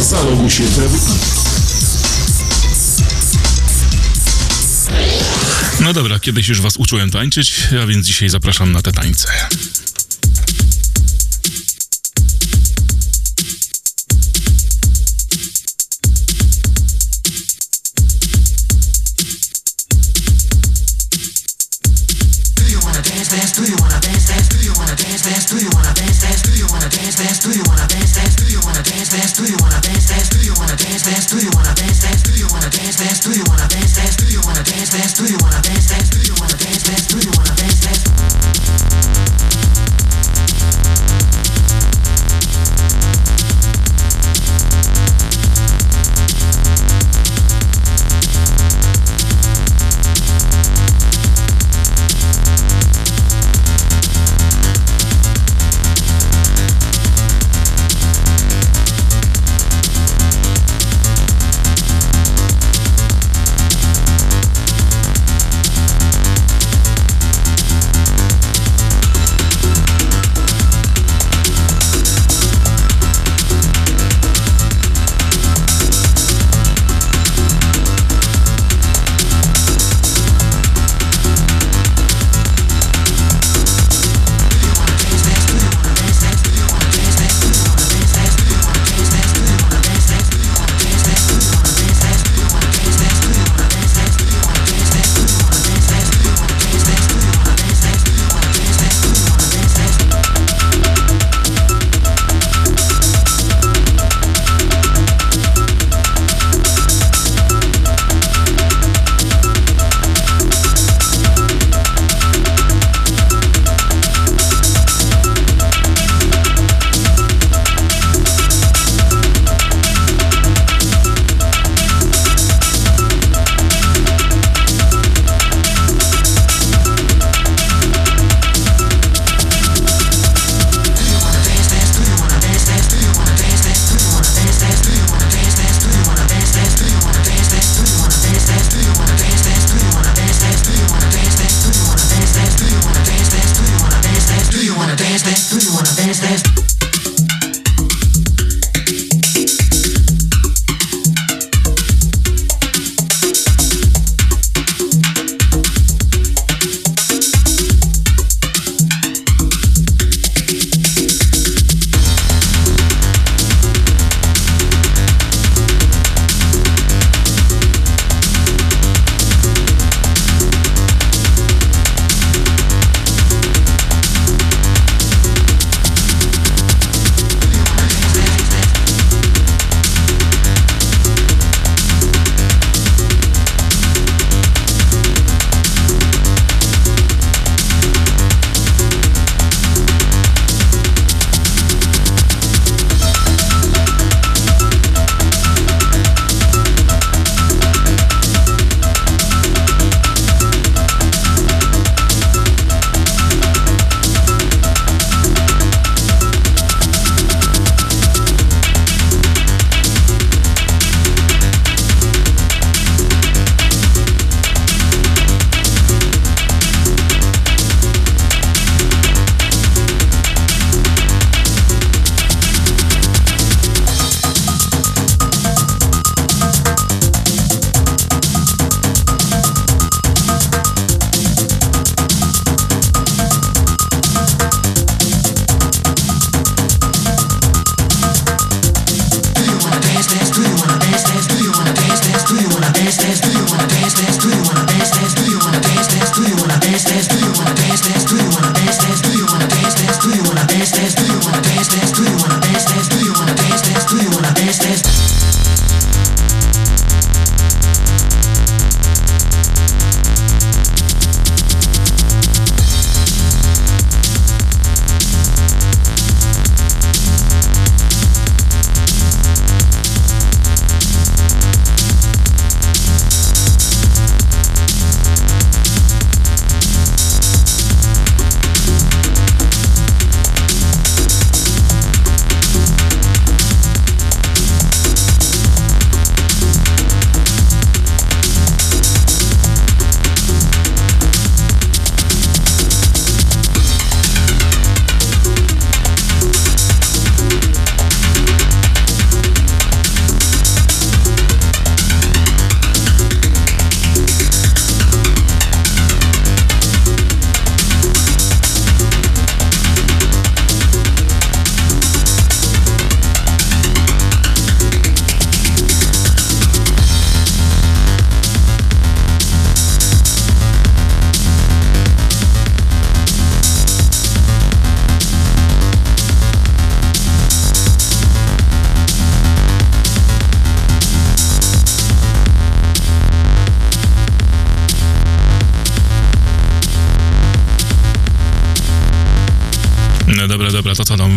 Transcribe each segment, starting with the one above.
Zaloguj się wtedy. No dobra, kiedyś już was uczyłem tańczyć, a więc dzisiaj zapraszam na te tańce.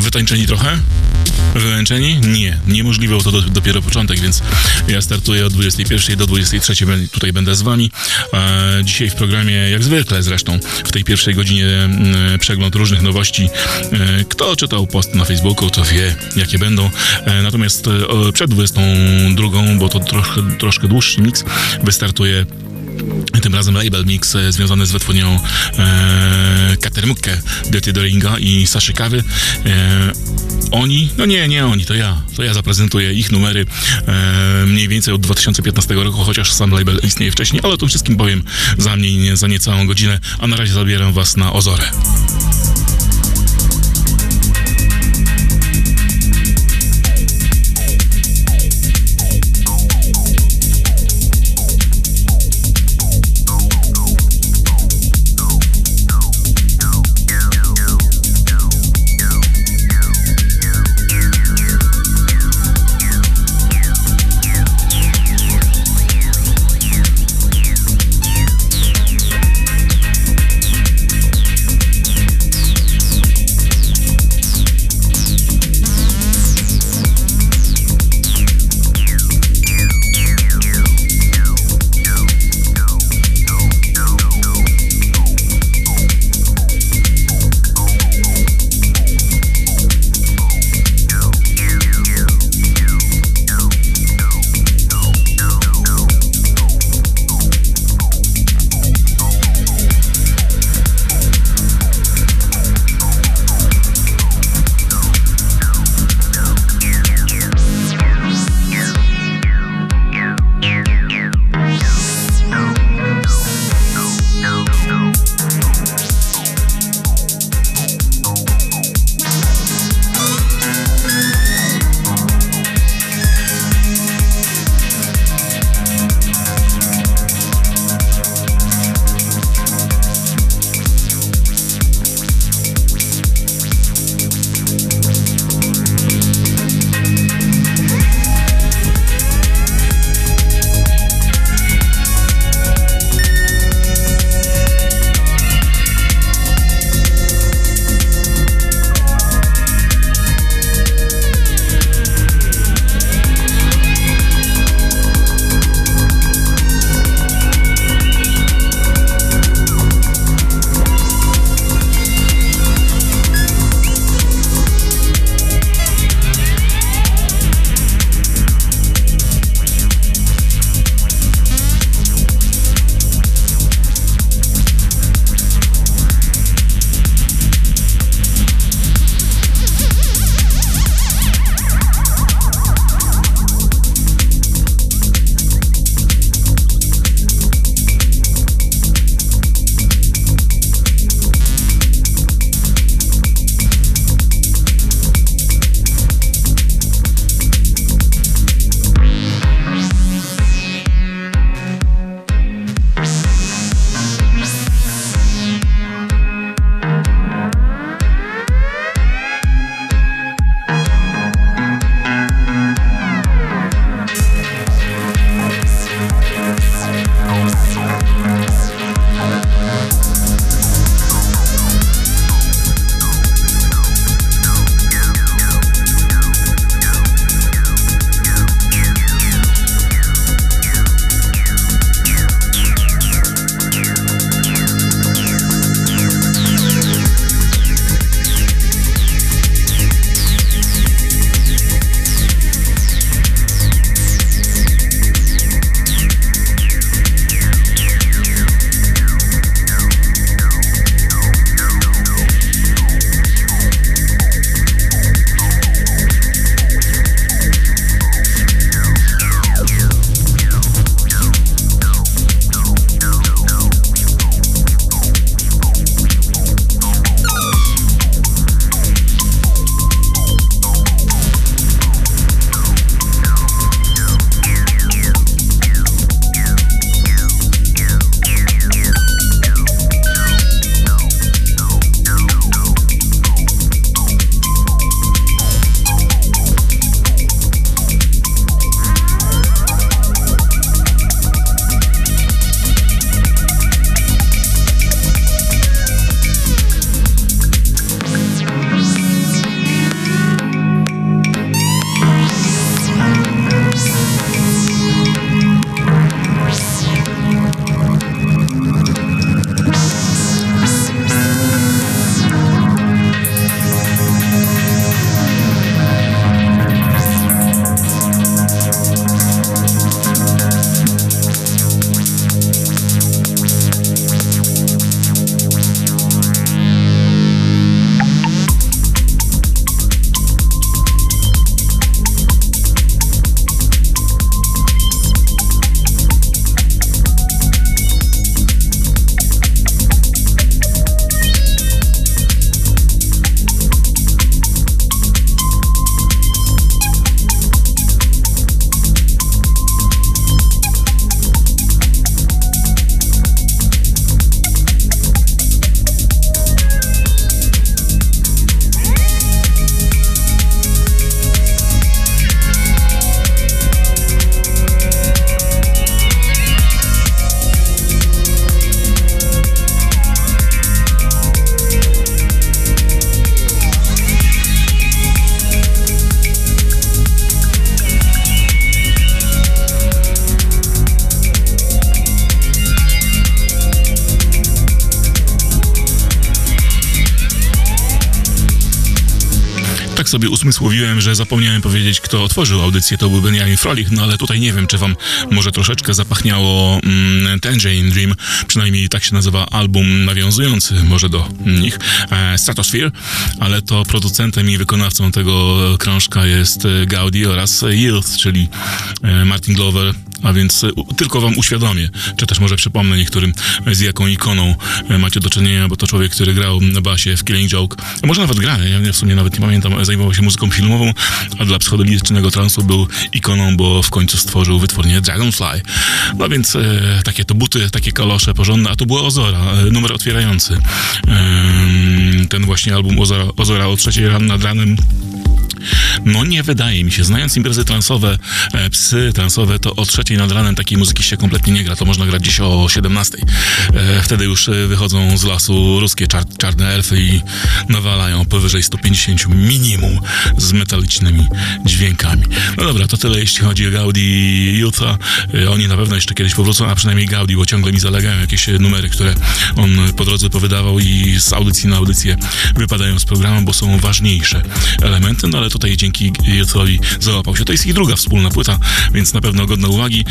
Wytańczeni trochę? Wymęczeni? Nie, niemożliwe, bo to do, dopiero początek, więc ja startuję od 21 do 23, ben- tutaj będę z wami. E, dzisiaj w programie, jak zwykle zresztą, w tej pierwszej godzinie mm, przegląd różnych nowości. E, kto czytał post na Facebooku, to wie, jakie będą. E, natomiast e, przed 22, bo to troszkę, troszkę dłuższy miks, wystartuje tym razem label mix e, związany z wytwórnią e, Katermukke Dirty Doringa i Saszy Kawy. E, oni, no nie, nie oni, to ja. To ja zaprezentuję ich numery e, mniej więcej od 2015 roku, chociaż sam label istnieje wcześniej, ale o tym wszystkim powiem za mniej, nie, za niecałą godzinę, a na razie zabieram was na Ozorę. Tak sobie usmysłowiłem, że zapomniałem powiedzieć, kto otworzył audycję, to był Benjamin Frolich, no ale tutaj nie wiem, czy wam może troszeczkę zapachniało mm, Tangerine Dream, przynajmniej tak się nazywa album nawiązujący może do nich, e, Stratosphere, ale to producentem i wykonawcą tego krążka jest Gaudi oraz Yield, czyli e, Martin Glover, a więc e, tylko wam uświadomię, czy też może przypomnę niektórym, z jaką ikoną e, macie do czynienia, bo to człowiek, który grał na basie w Killing Joke, może nawet gra, ja w sumie nawet nie pamiętam, zajmował się muzyką filmową, a dla psychodelicznego transu był ikoną, bo w końcu stworzył wytwórnię Dragonfly. No więc e, takie to buty, takie kalosze porządne, a to była Ozora, e, numer otwierający. E, ten właśnie album Ozora, Ozora o trzeciej ran nad ranem no nie wydaje mi się. Znając imprezy transowe, e, psy transowe, to o trzeciej nad ranem takiej muzyki się kompletnie nie gra. To można grać gdzieś o 17. E, wtedy już e, wychodzą z lasu ruskie czar czarne elfy i nawalają powyżej 150 minimum z metalicznymi dźwiękami. No dobra, to tyle jeśli chodzi o Gaudi i Jutha. E, oni na pewno jeszcze kiedyś powrócą, a przynajmniej Gaudi, bo ciągle mi zalegają jakieś numery, które on po drodze powydawał i z audycji na audycję wypadają z programu, bo są ważniejsze elementy, no ale tutaj dzięki Juthowi załapał się. To jest ich druga wspólna płyta, więc na pewno godna uwagi.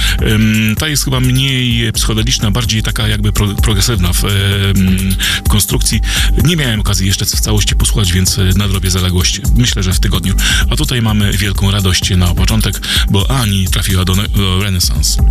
Ta jest chyba mniej psychodeliczna, bardziej taka jakby pro, progresywna w, w, konstrukcji. Nie miałem okazji jeszcze w całości posłuchać, więc nadrobię zaległość. Myślę, że w tygodniu. A tutaj mamy wielką radość na początek, bo Ani trafiła do, do Renaissance.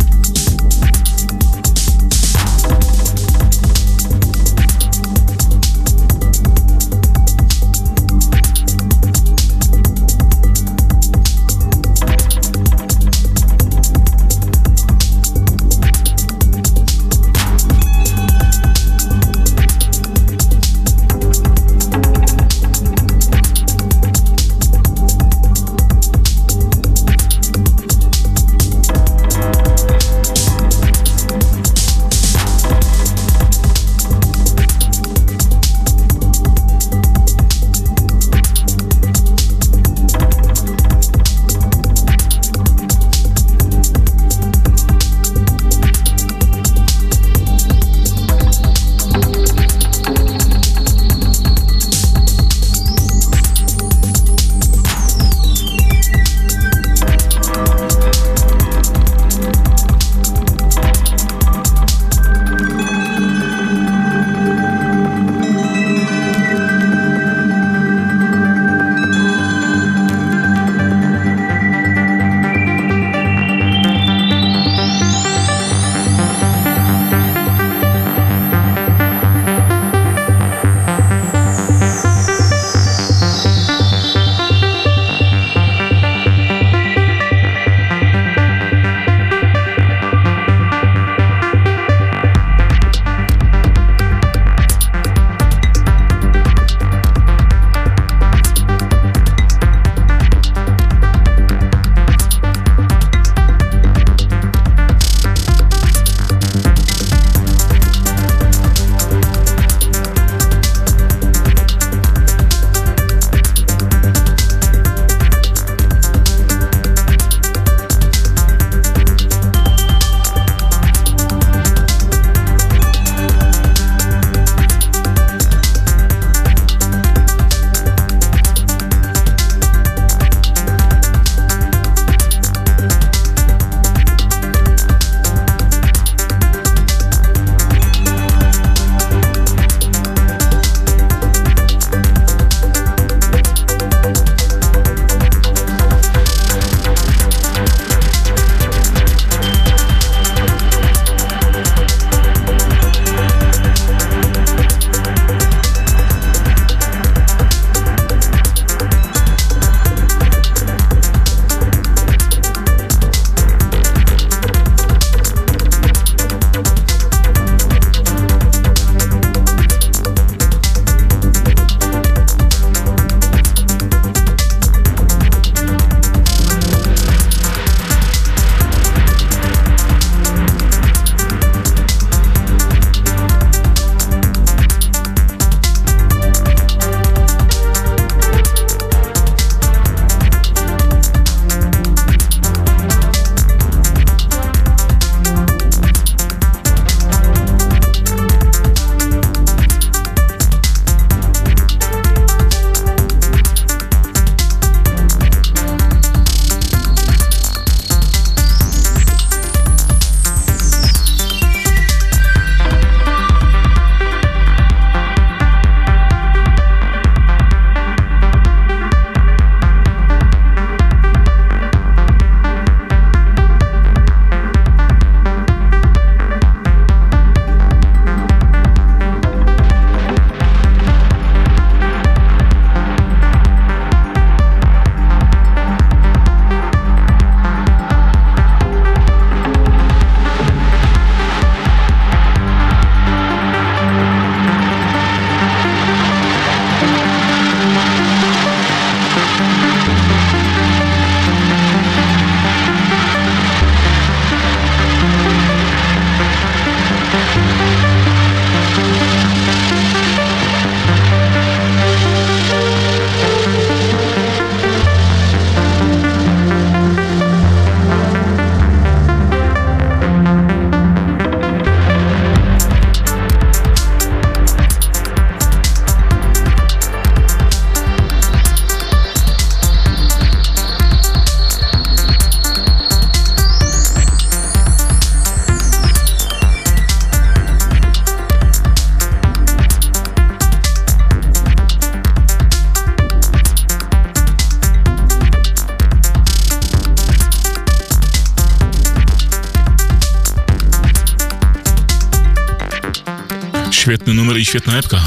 Numer i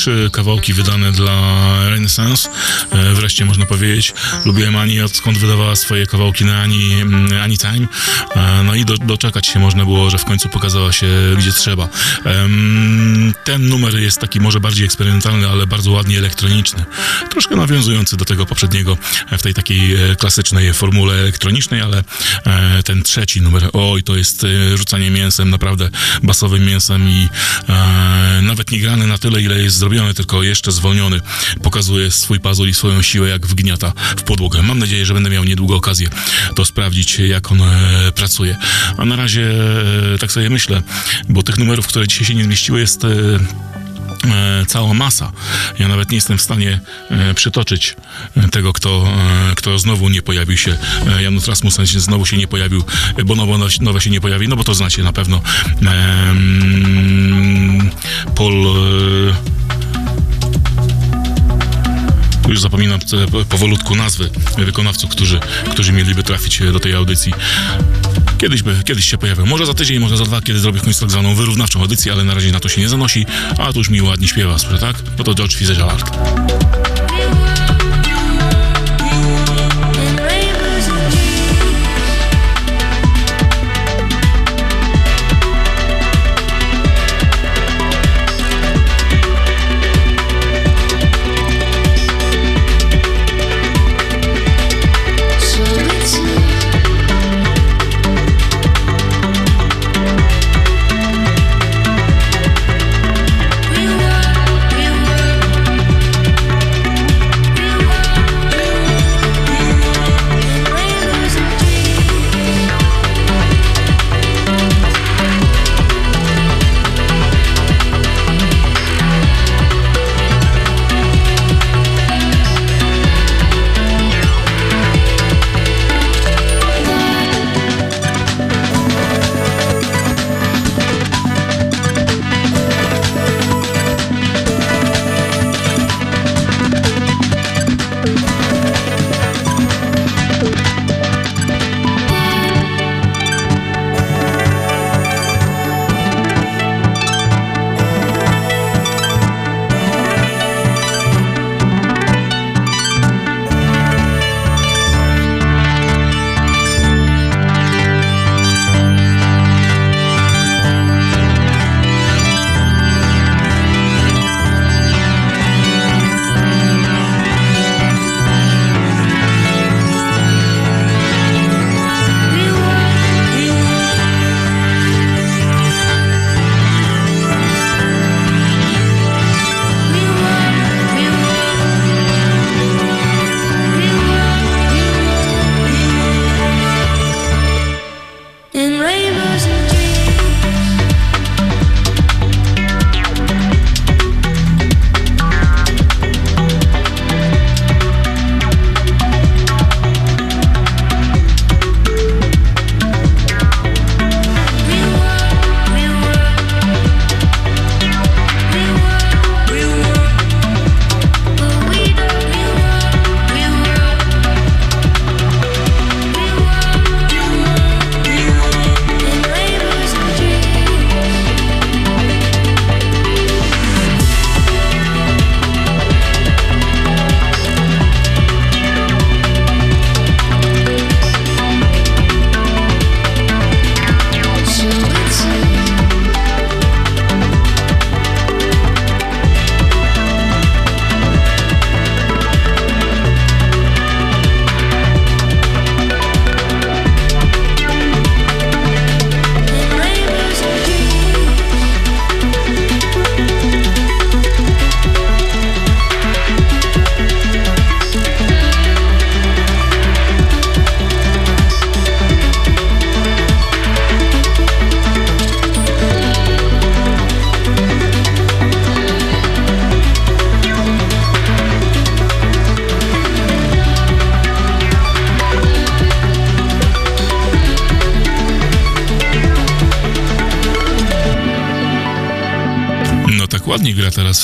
trzy kawałki wydane dla Renaissance. E, Wreszcie można powiedzieć, lubiłem Ani, odkąd wydawała swoje kawałki na Ani, mm, Anytime. E, No i do, doczekać się można było, że w końcu pokazała się gdzie trzeba. Ten numer jest taki może bardziej eksperymentalny, ale bardzo ładnie elektroniczny. Troszkę nawiązujący do tego poprzedniego e, w tej takiej klasycznej formule elektronicznej, ale ten trzeci numer, oj, to jest rzucanie mięsem, naprawdę basowym mięsem i nawet nie grany na tyle, ile jest zrobiony, tylko jeszcze zwolniony. Pokazuje swój pazur i swoją siłę, jak wgniata w podłogę. Mam nadzieję, że będę miał niedługo okazję to sprawdzić, jak on e, pracuje. A na razie e, tak sobie myślę, bo tych numerów, które dzisiaj się nie zmieściły, jest e, cała masa. Ja nawet nie jestem w stanie przytoczyć tego, kto, kto znowu nie pojawił się. Janus Rasmussen znowu się nie pojawił, bo nowo, nowe się nie pojawi, no bo to znacie na pewno. Paul... już zapominam te- powolutku nazwy wykonawców, którzy, którzy mieliby trafić e, do tej audycji. Kiedyś, by, kiedyś się pojawią. Może za tydzień, może za dwa, kiedy zrobię końcu tak zwaną wyrównawczą audycję, ale na razie na to się nie zanosi. A tu już mi ładnie śpiewa, tak? No to George Fitzgerald.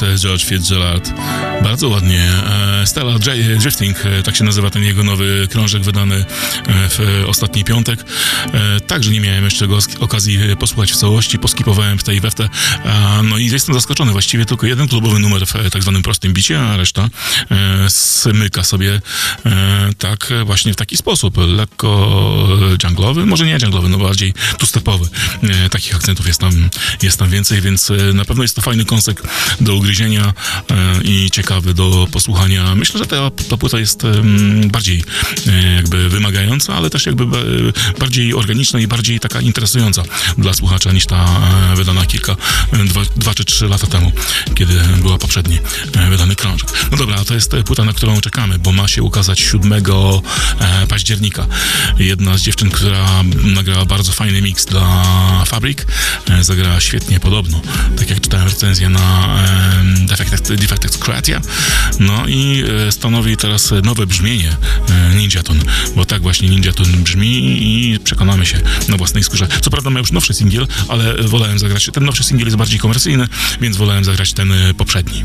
George Fitzgerald. Bardzo ładnie. E, Stella Dri- Drifting, e, tak się nazywa ten jego nowy krążek wydany e, w e, ostatni piątek. E, Także nie miałem jeszcze go okazji e, posłuchać w całości, poskipowałem w tej we w te. E, No i jestem zaskoczony. Właściwie tylko jeden klubowy numer w e, tak zwanym prostym bicie, a reszta e, smyka sobie e, tak e, właśnie w taki sposób. Lekko junglowy, może nie junglowy, no bardziej two-stepowy. E, Takich akcentów jest tam, jest tam więcej, więc e, na pewno jest to fajny kąsek do ugryzienia e, i ciekawy do posłuchania. Myślę, że ta, ta płyta jest bardziej e, jakby wymagająca, ale też jakby ba- bardziej organiczna i bardziej taka interesująca dla słuchacza niż ta e, wydana kilka, e, dwa, dwa czy trzy lata temu, kiedy była poprzedni e, wydany krążek. No dobra, to jest e, płyta, na którą czekamy, bo ma się ukazać 7 e, października. Jedna z dziewczyn, która nagrała bardzo fajny mix dla Fabrik, e, zagrała świetnie podobno, tak jak czytałem recenzję na e, Defected, Defected Creatia. No i e, stanowi teraz nowe brzmienie e, Ninja Tune, bo tak właśnie Ninja Tune brzmi i przekonamy się na własnej skórze. Co prawda ma już nowszy singiel, ale wolałem zagrać, ten nowszy singiel jest bardziej komercyjny, więc wolałem zagrać ten e, poprzedni.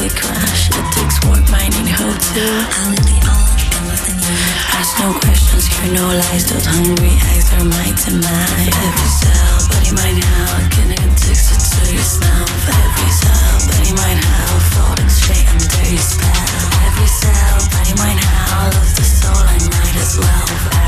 We crash. It takes work, might need hope too. I'll leave the all within you. Ask no questions, hear no lies. Those hungry eyes are my demand. Every cell, body, mind, how can I get to? Every cell, body, mind, how falling straight under your spell. Every cell, body, mind, how lose the soul. I might as well.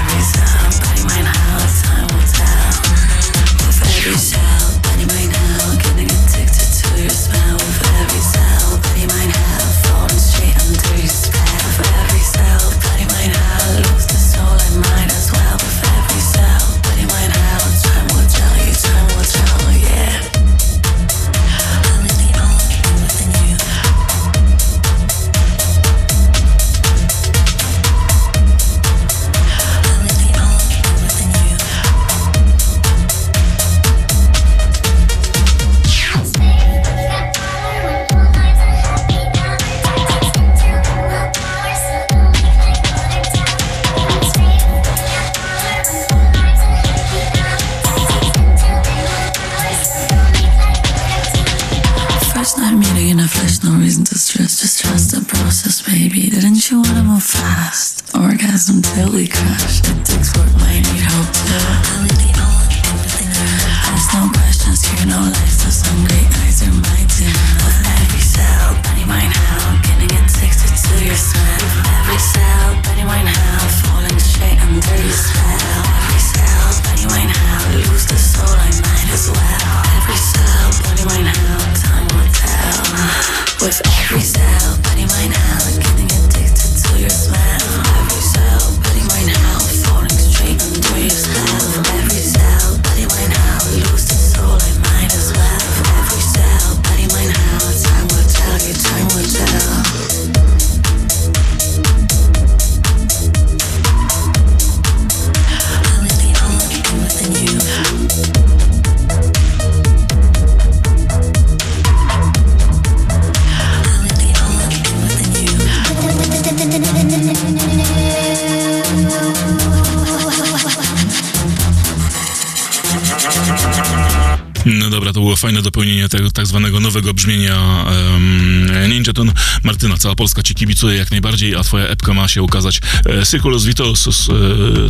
Nowego brzmienia um, Ninja Tune. Martyna, cała Polska ci kibicuje jak najbardziej, a twoja epka ma się ukazać e, Circulus Vitosus, e,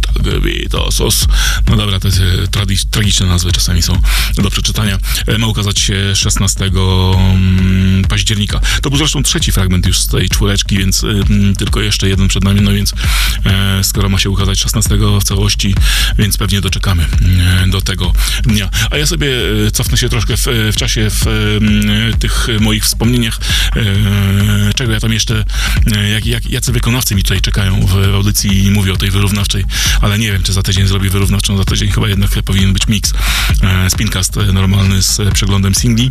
tak, Vitosus. No dobra, te e, tradi- tragiczne nazwy czasami są do przeczytania. E, ma ukazać się 16 mm, października. To był zresztą trzeci fragment już z tej czwóreczki, więc mm, tylko jeszcze jeden przed nami, no więc skoro ma się ukazać 16 w całości, więc pewnie doczekamy e, do tego dnia. A ja sobie e, cofnę się troszkę w, w czasie w e, tych moich wspomnieniach, e, czego ja tam jeszcze, e, jak, jak, jacy wykonawcy mi tutaj czekają w audycji i mówię o tej wyrównawczej, ale nie wiem, czy za tydzień zrobię wyrównawczą, za tydzień chyba jednak powinien być mix, e, spincast e, normalny z e, przeglądem singli.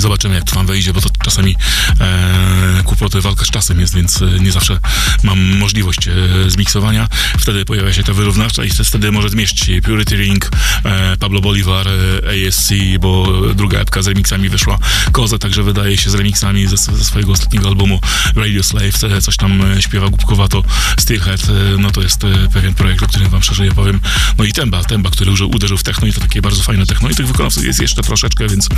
Zobaczymy, jak to tam wejdzie, bo to czasami e, kłopoty, walka z czasem jest, więc e, nie zawsze mam możliwość e, zmiksowania. Wtedy pojawia się ta wyrównawcza i wtedy może zmieścić Purity Ring, e, Pablo Bolivar, e, ASC, bo druga epka z remixami wyszła. Koza także wydaje się z remixami ze, ze swojego ostatniego albumu Radio Slave, e, coś tam e, śpiewa głupkowato. Steelhead, no to jest pewien projekt, o którym wam szerzej opowiem. No i Temba, Temba, który już uderzył w techno i to takie bardzo fajne techno. I tych wykonawców jest jeszcze troszeczkę, więc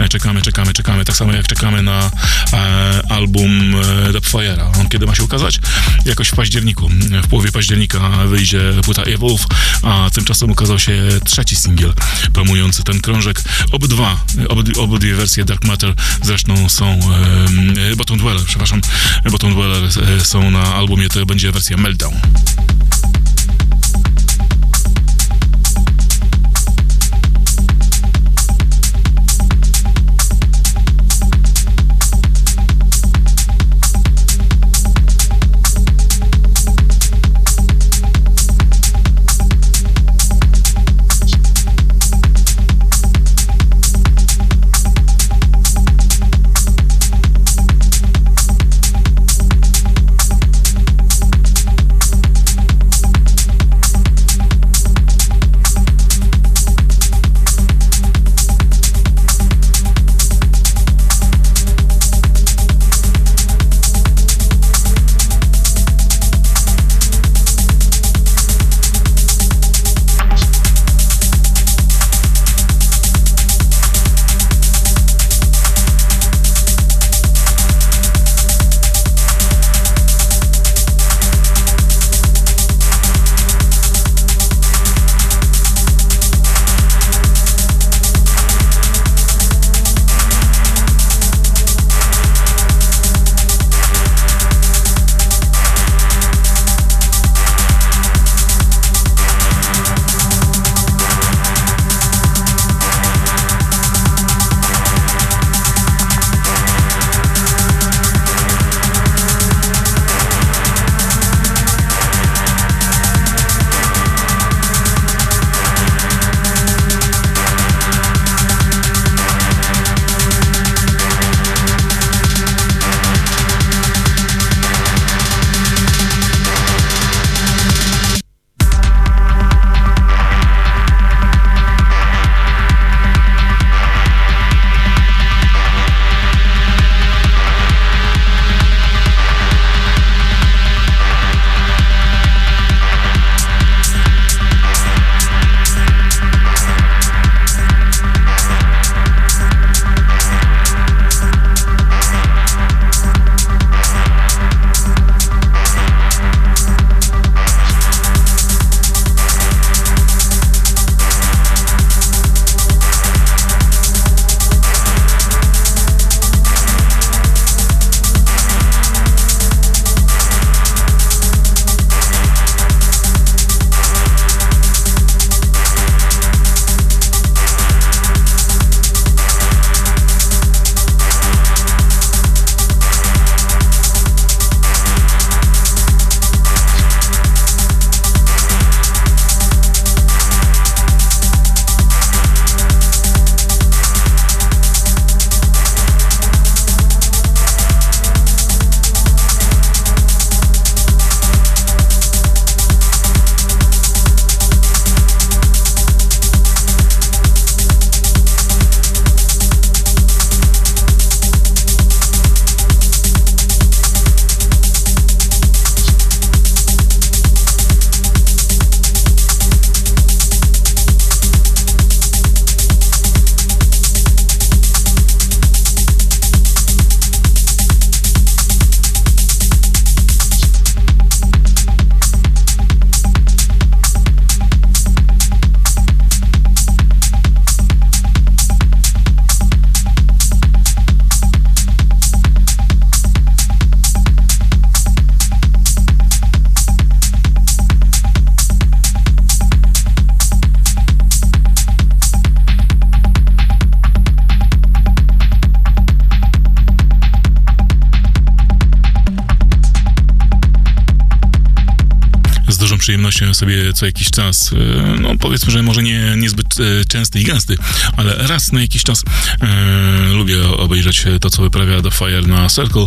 e, czekamy, czekamy, czekamy. Tak samo jak czekamy na e, album e, Dubfire'a. On kiedy ma się ukazać? Jakoś w październiku. W połowie października wyjdzie płyta Evolve, a tymczasem ukazał się trzeci singiel promujący ten krążek. Obydwa, obyd, obydwie wersje Dark Matter zresztą są e, Bottom Dweller, przepraszam, Bottom Dweller e, są na albumie, to będzie wersja Meltdown. Przyjemnością sobie co jakiś czas, e, no powiedzmy, że może nie, niezbyt e, częsty i gęsty, ale raz na jakiś czas e, lubię obejrzeć to, co wyprawia The Fire na Circle.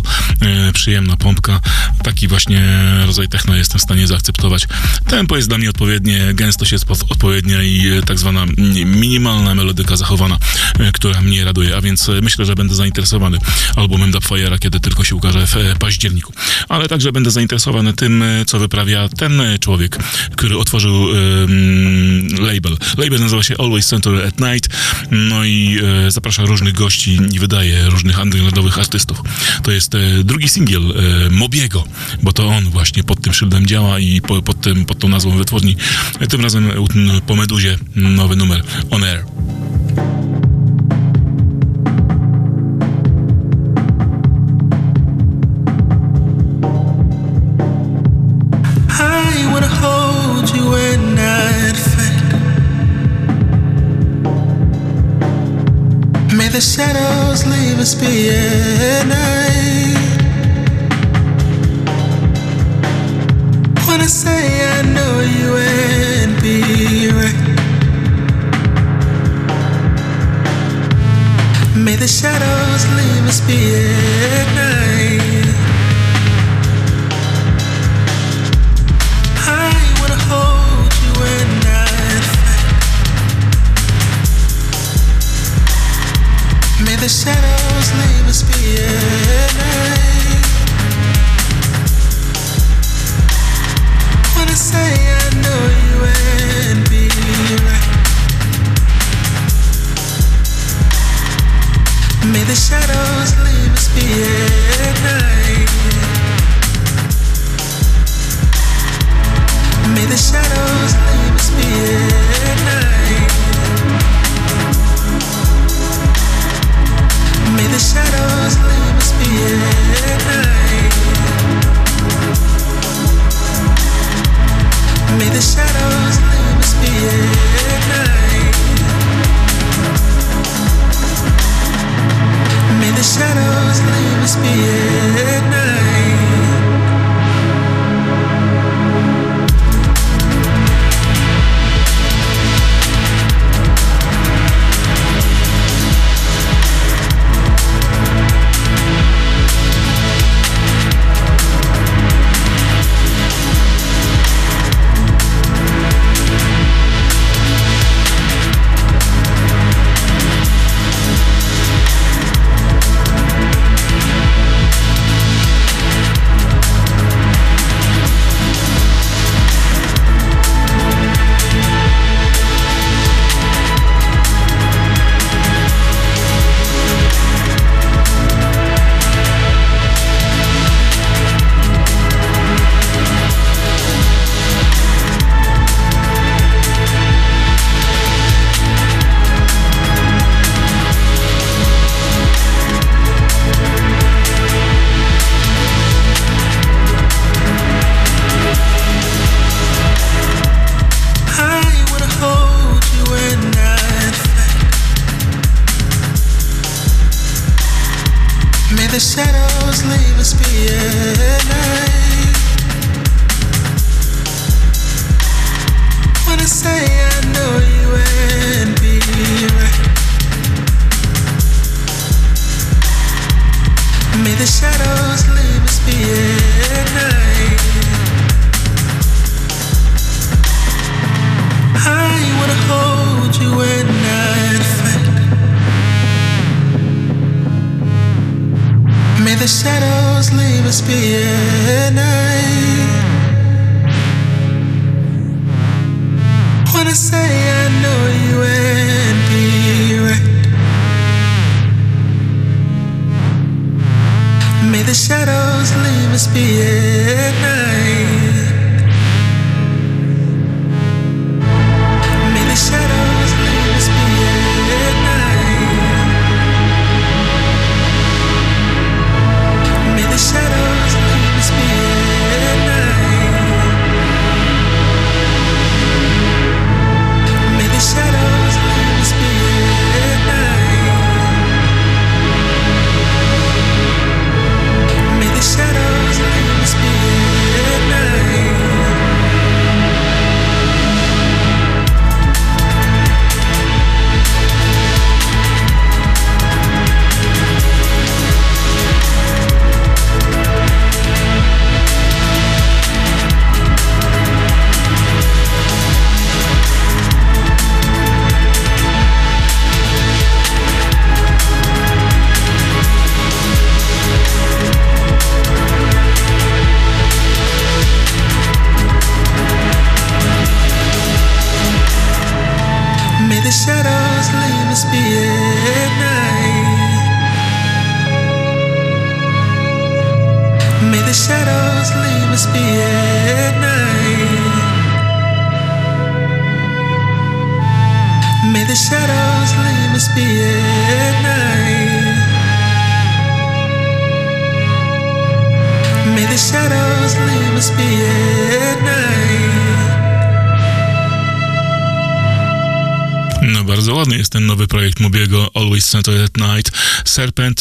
Przyjemna pompka. Taki właśnie rodzaj techno jestem w stanie zaakceptować. Tempo jest dla mnie odpowiednie, gęstość jest odpowiednia i e, tak zwana minimalna melodyka zachowana, e, która mnie raduje, a więc e, myślę, że będę zainteresowany albumem Dubfire'a, kiedy tylko się ukaże w październiku. Ale także będę zainteresowany tym, co wyprawia ten człowiek, który otworzył label. Label nazywa się Always Center at Night, no i zaprasza różnych gości i wydaje różnych undergroundowych artystów. To jest drugi singiel Mobiego, bo to on właśnie pod tym szyldem działa i po, pod, tym, pod tą nazwą wytwórni. Tym razem po Meduzie nowy numer On Air.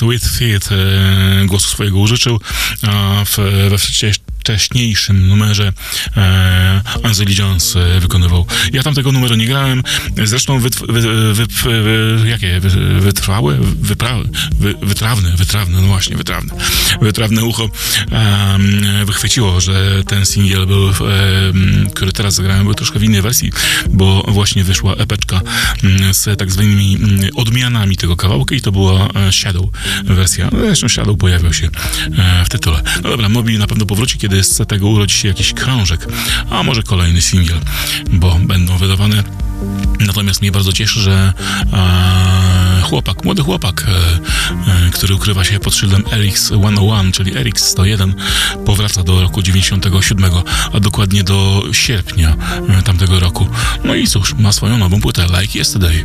Serpent with Feet e, głosu swojego użyczył, w, we wcześniej wcześniejszym numerze Anzeli Jones e, wykonywał. Ja tam tego numeru nie grałem, zresztą wytw, wy, wy, wy, jakie? Wy, wytrwałe? Wyprawy, wy, wytrawne, wytrawne, no właśnie, wytrawne. Wytrawne ucho e, wychwyciło, że ten singiel był, e, który teraz zagrałem, był troszkę w innej wersji, bo właśnie wyszła epeczka mm, z tak zwanymi mm, odmianami tego kawałka i to była e, Shadow wersja. Zresztą Shadow pojawiał się w tytule. No dobra, Mobi na pewno powróci, kiedy z tego urodzi się jakiś krążek, a może kolejny singiel, bo będą wydawane. Natomiast mnie bardzo cieszy, że e, chłopak, młody chłopak, e, e, który ukrywa się pod szyldem RX 101, czyli RX 101, powraca do roku 97, a dokładnie do sierpnia e, tamtego roku. No i cóż, ma swoją nową płytę Like Yesterday.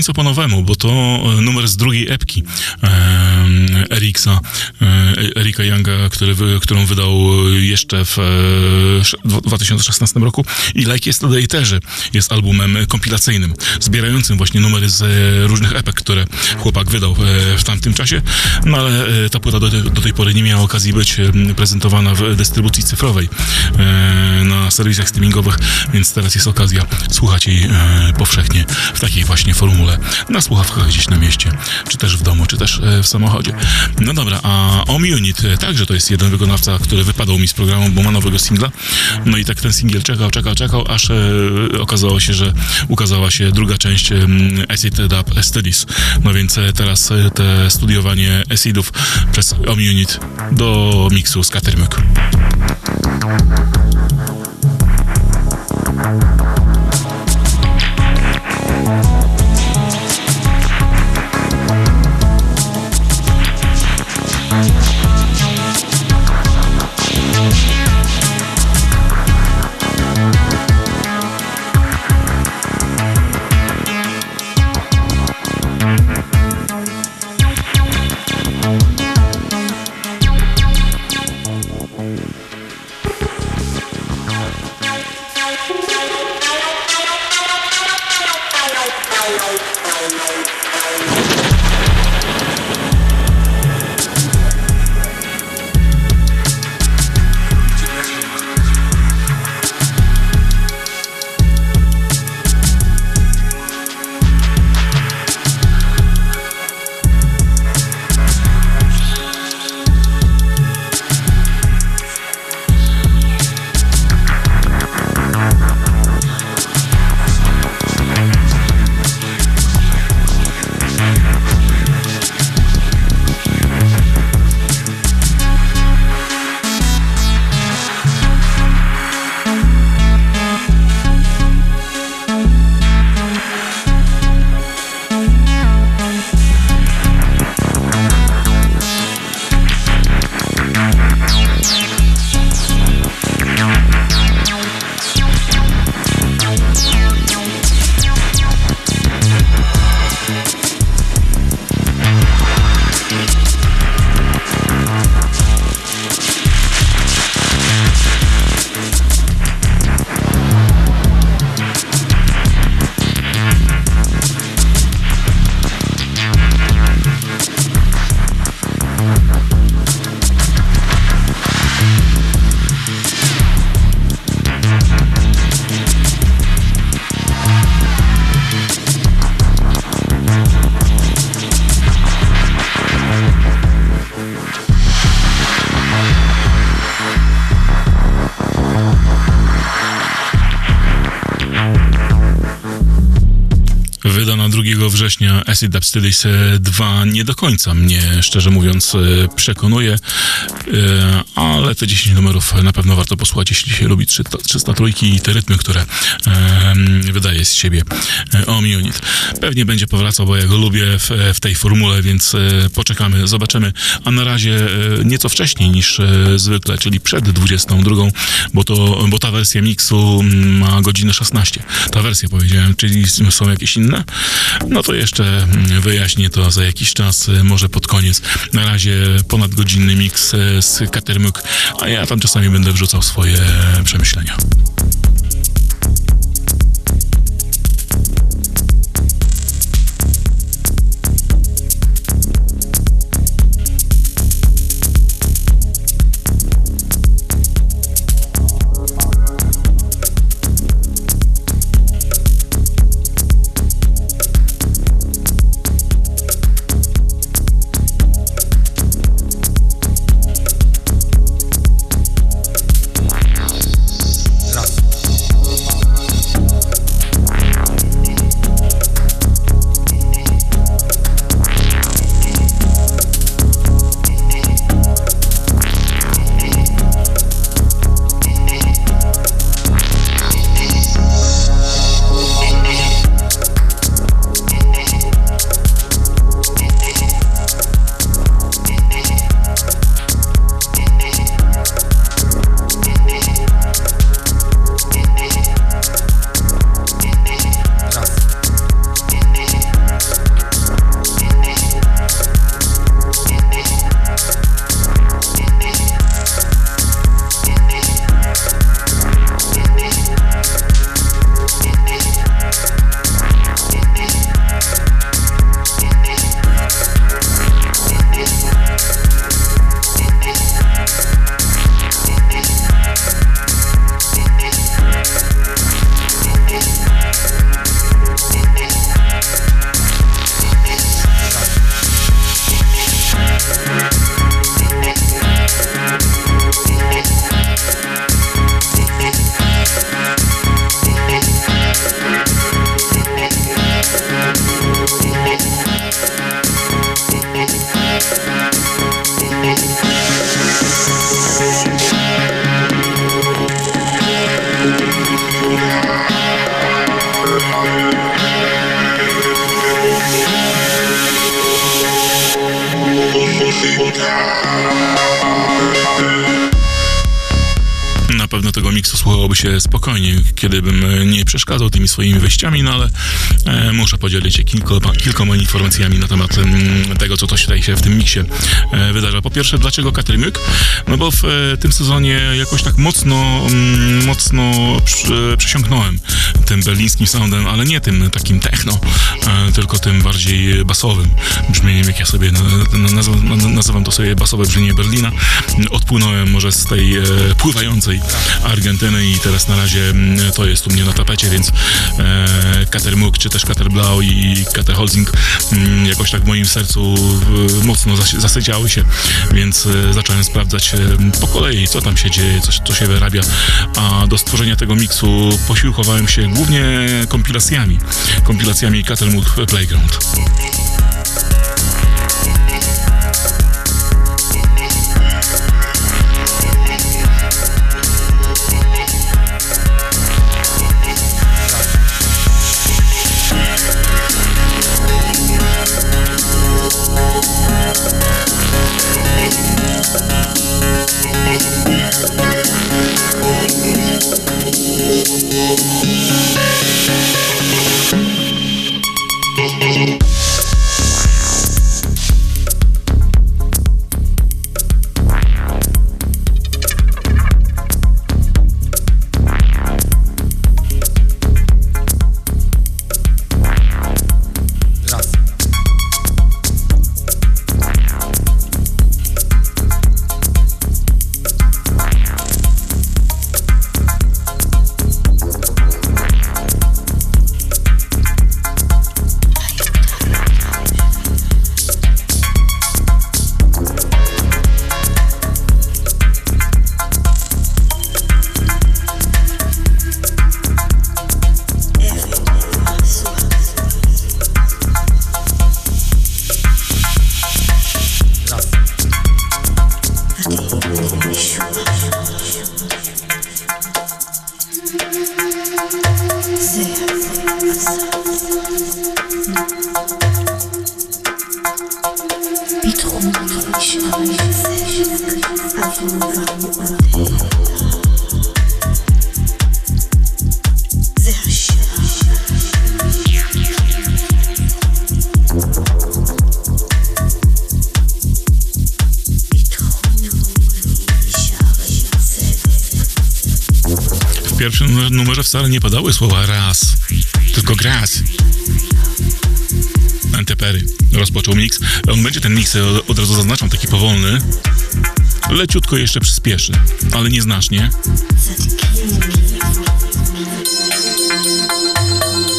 Końca po nowemu, bo to e, numer z drugiej epki. E, E, Erika Younga, który, którą wydał jeszcze w e, sz- dwa- 2016 roku i Like Yesterday też jest albumem kompilacyjnym, zbierającym właśnie numery z e, różnych epek, które chłopak wydał e, w tamtym czasie, no ale e, ta płyta do, do tej pory nie miała okazji być e, prezentowana w dystrybucji cyfrowej e, na serwisach streamingowych, więc teraz jest okazja słuchać jej e, powszechnie w takiej właśnie formule na słuchawkach gdzieś na mieście, czy też w domu, czy też e, w samochodzie. No dobra, a Om Unit e, także to jest jeden wykonawca, który wypadał mi z programu, bo ma nowego singla. No i tak ten singiel czekał, czekał, czekał, aż e, okazało się, że ukazała się druga część Acid Dub Studies. No więc e, teraz e, te studiowanie acidów przez Om Unit do miksu z Catermyk. Września Acid Dub Studies 2 nie do końca mnie, szczerze mówiąc, e, przekonuje, ale te 10 numerów na pewno warto posłuchać, jeśli się lubi 300 303 i te rytmy, które e, wydaje z siebie e, Om Unit. Pewnie będzie powracał, bo ja go lubię w, w tej formule, więc e, poczekamy, zobaczymy. A na razie e, nieco wcześniej niż e, zwykle, czyli przed 22, bo, to, bo ta wersja miksu mm, ma godzinę 16. Ta wersja powiedziałem, czyli są jakieś inne? No to jeszcze mm, wyjaśnię to za jakiś czas, e, może pod koniec. Na razie ponad godzinny miks e, z Katermuk, a ja tam czasami będę wrzucał swoje przemyślenia. Tymi swoimi wejściami, no ale e, muszę podzielić się kilkoma, kilkoma informacjami na temat mm, tego, co to się tutaj się w tym miksie e, wydarza. Po pierwsze, dlaczego Katermyk? No bo w e, tym sezonie jakoś tak mocno, mm, mocno przy, przysiągnąłem tym berlińskim soundem, ale nie tym takim techno, e, tylko tym bardziej basowym brzmieniem, jak ja sobie na, na, nazywam, na, nazywam to sobie basowe brzmienie Berlina. Odpłynąłem może z tej e, pływającej Argentyny i teraz na razie mm, to jest u mnie na tapecie, więc e, Kater Muk, czy też Kater Blau i Kater Holzing mm, jakoś tak w moim sercu mocno zas- zasyciały się, więc zacząłem sprawdzać po kolei, co tam się dzieje, co, co się wyrabia, a do stworzenia tego miksu posiłkowałem się głównie kompilacjami, kompilacjami Muk Playground. Leciutko jeszcze przyspieszy, ale nieznacznie.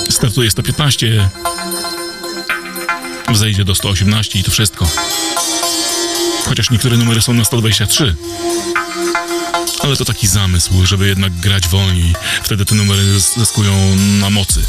Startuje 115, zejdzie do 118 i to wszystko. Chociaż niektóre numery są na 123. Ale to taki zamysł, żeby jednak grać wolniej. Wtedy te numery zys- zyskują na mocy.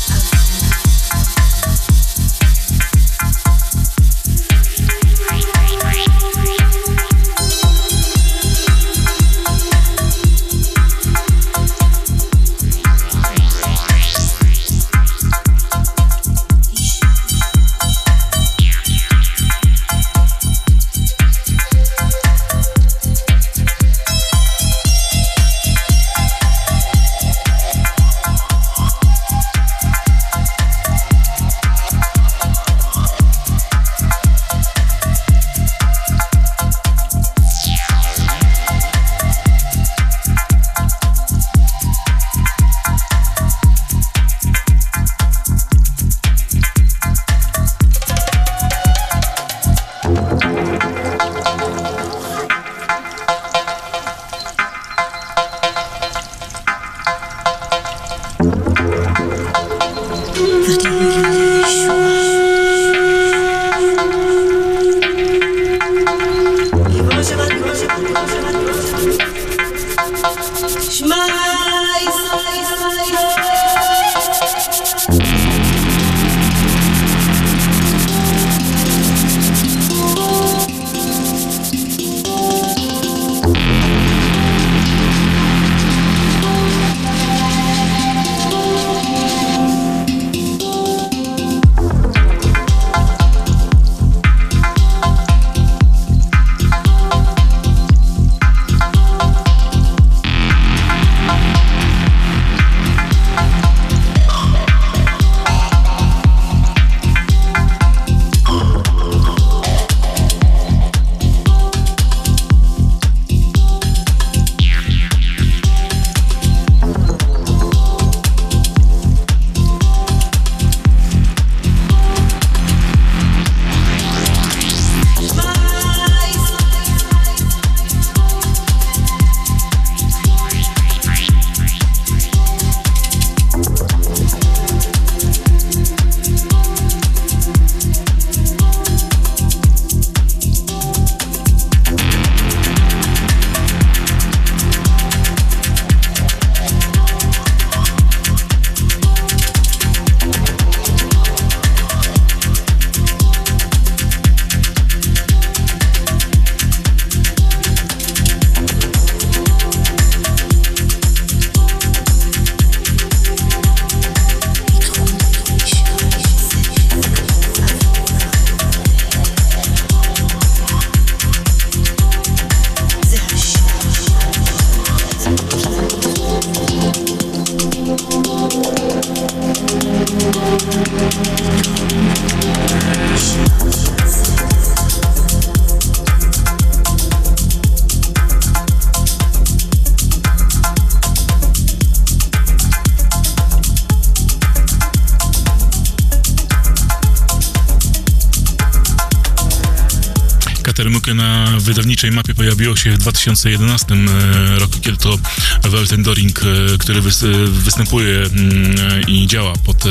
Pojawiło się w 2011 e, roku, kiedy to Welten Doring, e, który wys, e, występuje mm, i działa pod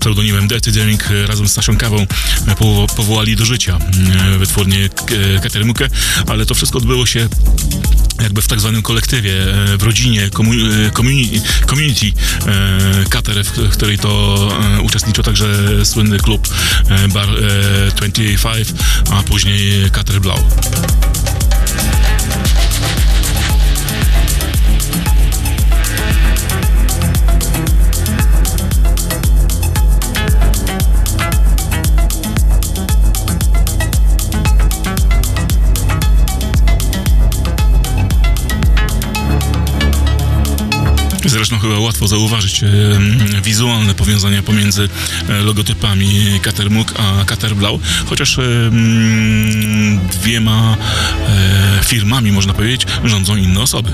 pseudonimem Dirty Doring razem z Saszą Kawą powo, powołali do życia wytwórnię Katermukę, ale to wszystko odbyło się jakby w tak zwanym kolektywie, w rodzinie, community, community Kater, w której to uczestniczył także słynny klub Bar e, 25, a później Kater Blau. Chyba łatwo zauważyć e, mm, wizualne powiązania pomiędzy e, logotypami Catermuk a Caterblau, chociaż e, mm, dwiema firmami, można powiedzieć, rządzą inne osoby.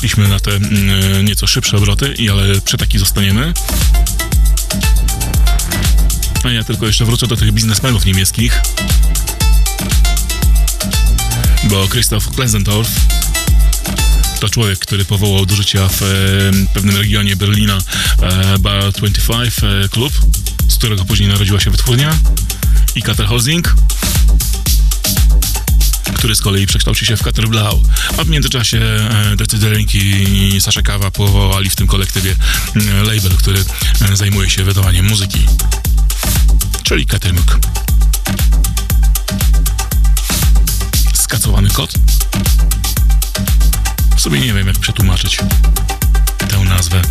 Weszliśmy na te mm, nieco szybsze obroty, ale przy takich zostaniemy. A ja tylko jeszcze wrócę do tych biznesmenów niemieckich. Bo Christoph Klenzendorf to człowiek, który powołał do życia w e, pewnym regionie Berlina e, Bar 25 e, klub, z którego później narodziła się wytwórnia i Katerhosing który z kolei przekształcił się w Katerblau. A w międzyczasie Daring i Sasza Kawa powołali w tym kolektywie e, label, który e, zajmuje się wydawaniem muzyki. Czyli Katermuk. Skacowany kot? W sumie nie wiem, jak przetłumaczyć tę nazwę.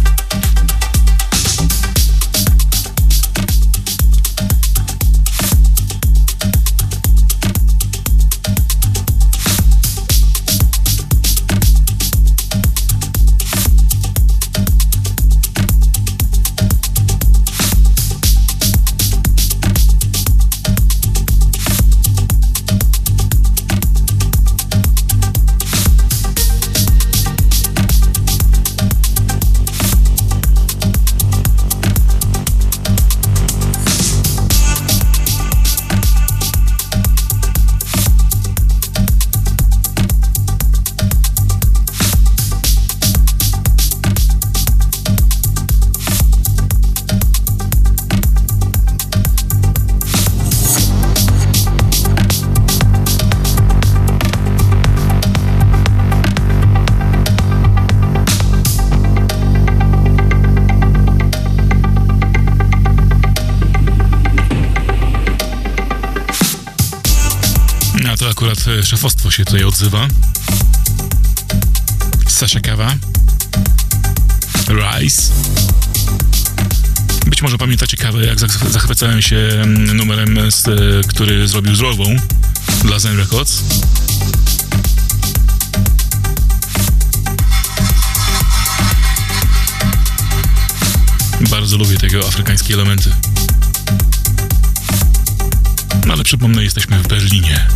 Się tutaj odzywa. Sasia Kawa. Rice. Być może pamiętacie kawę, jak zach- zachwycałem się mm, numerem, z, e, który zrobił z Rolwą dla Zen Records. Bardzo lubię tego afrykańskie elementy. No ale przypomnę, jesteśmy w Berlinie.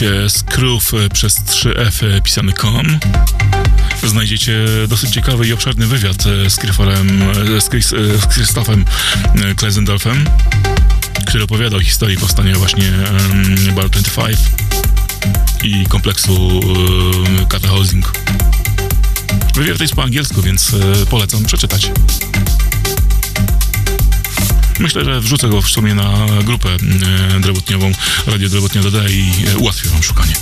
Serwisie Scroof e, przez 3F e, pisany com znajdziecie dosyć ciekawy i obszerny wywiad e, z z, Chris, z Krzysztofem Klesendorfem, który opowiada o historii powstania właśnie um, Bar 25 i kompleksu e, Kata Housing. Wywiad jest po angielsku, więc polecam przeczytać. Myślę, że wrzucę go w sumie na grupę e, drewotniową Radio Drewotnia DD i e, ułatwię wam szukanie.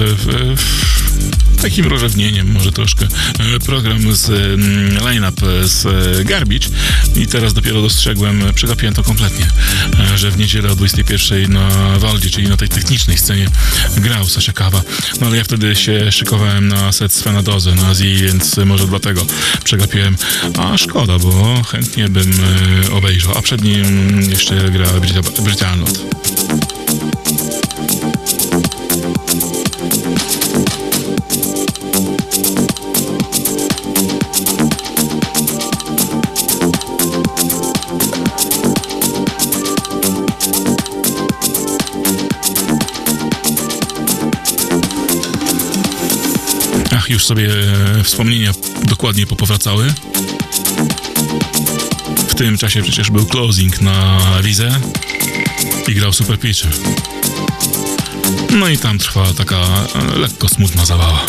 Jeszcze takim rozrzewnieniem, może troszkę, e, program z mm, line-up z e, Garbage i teraz dopiero dostrzegłem, przegapiłem to kompletnie, e, że w niedzielę o 21 na Waldzie, czyli na tej technicznej scenie grał Sasia Kawa. No ale ja wtedy się szykowałem na set Svena Doze na Azji, więc może dlatego przegapiłem. A szkoda, bo chętnie bym obejrzał. A przed nim jeszcze gra Brita- Brita Arnold. Już sobie e, wspomnienia dokładnie popowracały. W tym czasie przecież był closing na Wizę i grał Super Pitcher. No i tam trwa taka e, lekko smutna zabawa.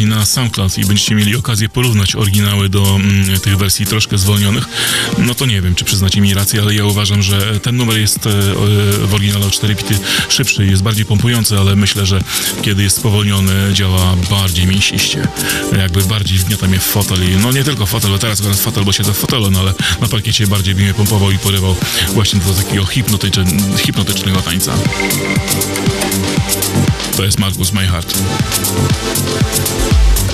Trafi na SoundCloud i będziecie mieli okazję porównać oryginały do mm, tych wersji troszkę zwolnionych, no to nie wiem, czy przyznacie mi rację, ale ja uważam, że ten numer jest e, w oryginale o 4 bity szybszy, jest bardziej pompujący, ale myślę, że kiedy jest spowolniony, działa bardziej mięsiście. Jakby bardziej wgniata mnie w fotel i no nie tylko fotel, bo teraz akurat fotel, bo siedzę w fotelu, no ale na parkiecie bardziej by mnie pompował i porywał właśnie do takiego hipnotycz hipnotycznego tańca. To jest Markus Mayhart. A Thank you.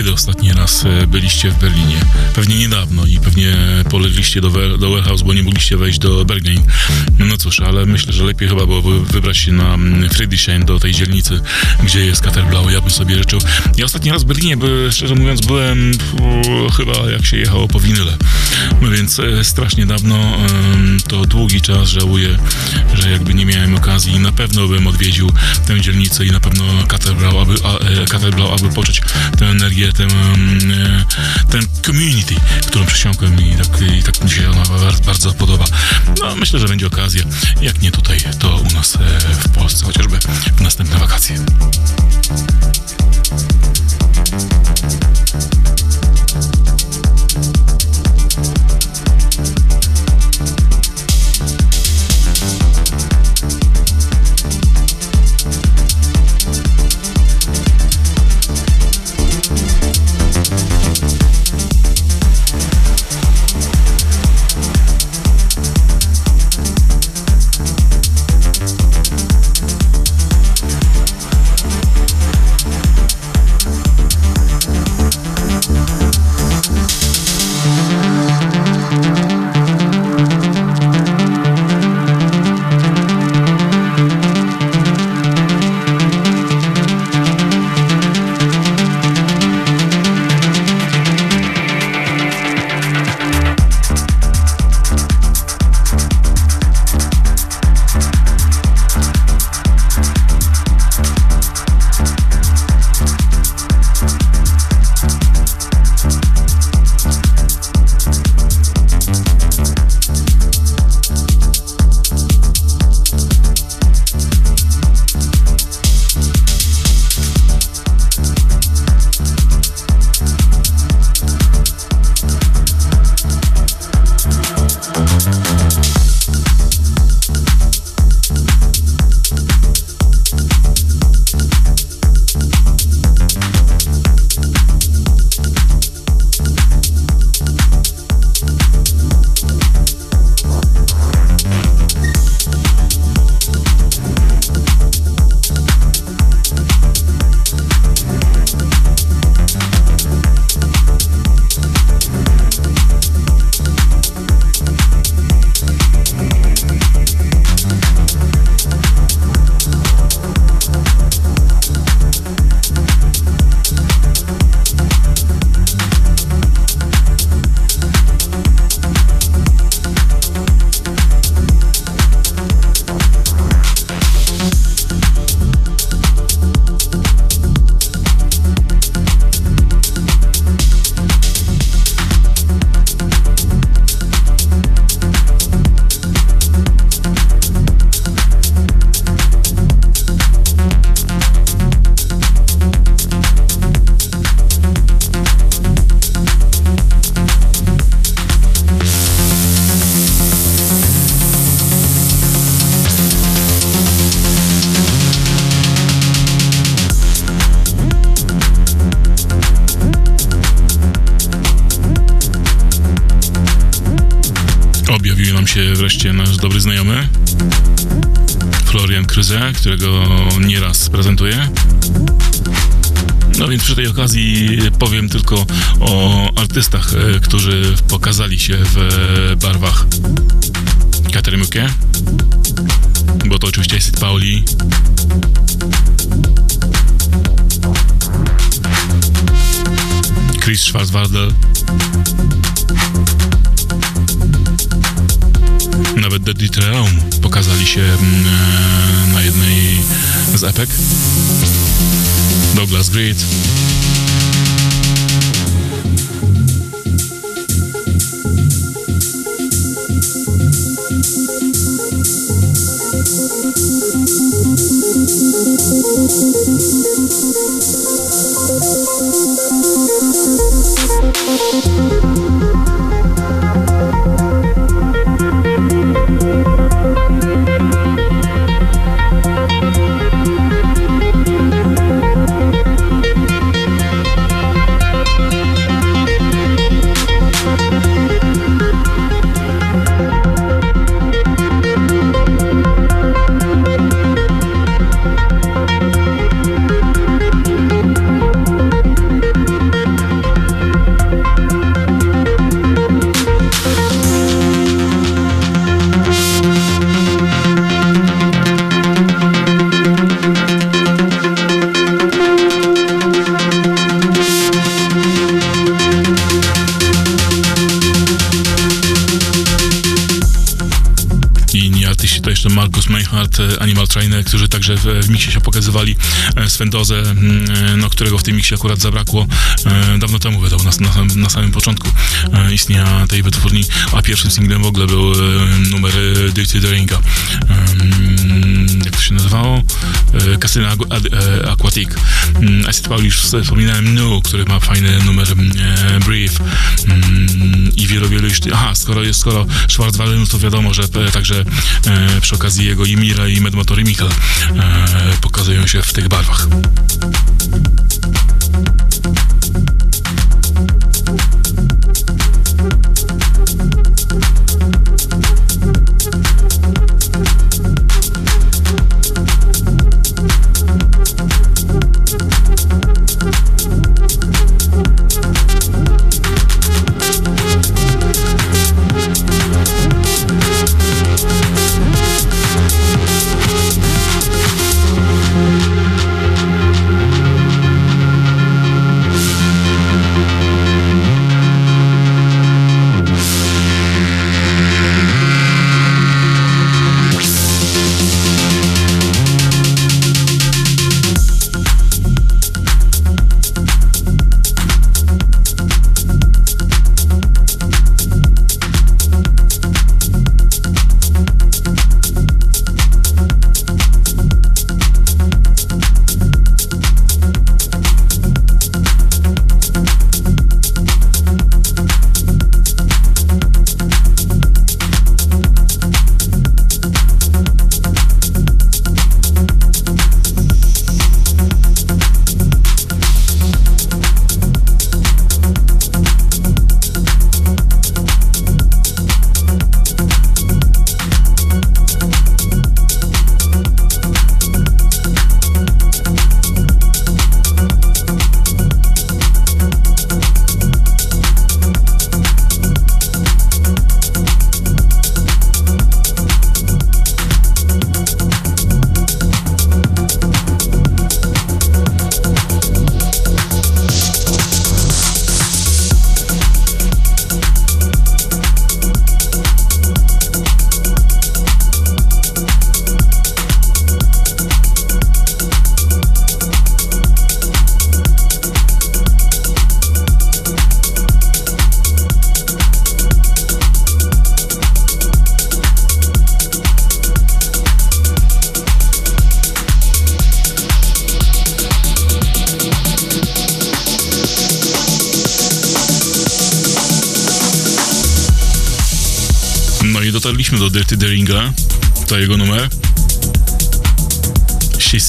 Kiedy ostatni raz e, byliście w Berlinie? Pewnie niedawno i pewnie polegliście do, do Warehouse, bo nie mogliście wejść do Berghain. No cóż, ale myślę, że lepiej chyba byłoby wybrać się na mm, Friedrichshain, do tej dzielnicy, gdzie jest Katerblau. Ja bym sobie życzył. Ja ostatni raz w Berlinie, by, szczerze mówiąc, byłem chyba jak się jechało po winyle. No więc e, strasznie dawno, to długi czas, żałuję, że jakby nie miałem okazji. Na pewno bym odwiedził tę dzielnicę i na pewno Katerblau, aby, a, Kater Blau, aby poczuć tę energię, tę, e, ten community, którą przesiąkłem i tak, i tak mi się ona bardzo, podoba. No, myślę, że będzie okazja, jak nie tutaj, to u nas e, w Polsce, chociażby w następne wakacje. Wreszcie nasz dobry znajomy Florian Kryze, którego nieraz prezentuję. No więc przy tej okazji powiem tylko o artystach, e, którzy pokazali się w barwach Katerymukie, bo to oczywiście jest Pauli, Chris Schwarzwaldel, nawet The Ditreum pokazali się mm, e, na jednej z epek. Douglas Grid. Także w, miksie się pokazywali e, Swendozę, mm, no, którego w tym miksie akurat zabrakło. E, dawno temu wydał, na, na, na samym początku e, istnienia tej wytwórni, a pierwszym singlem w ogóle był numer Dirty Daringa. Jak to się nazywało? E, Aquatic. Mm, Acid Paul już wspominałem Nu, który ma fajny numer e, Brief mm, i wielu, wielu już... Aha, skoro jest, skoro Schwarzwald, no to wiadomo, że także przy okazji jego i i Medmotor i Michael e, pokazują się w tych barwach.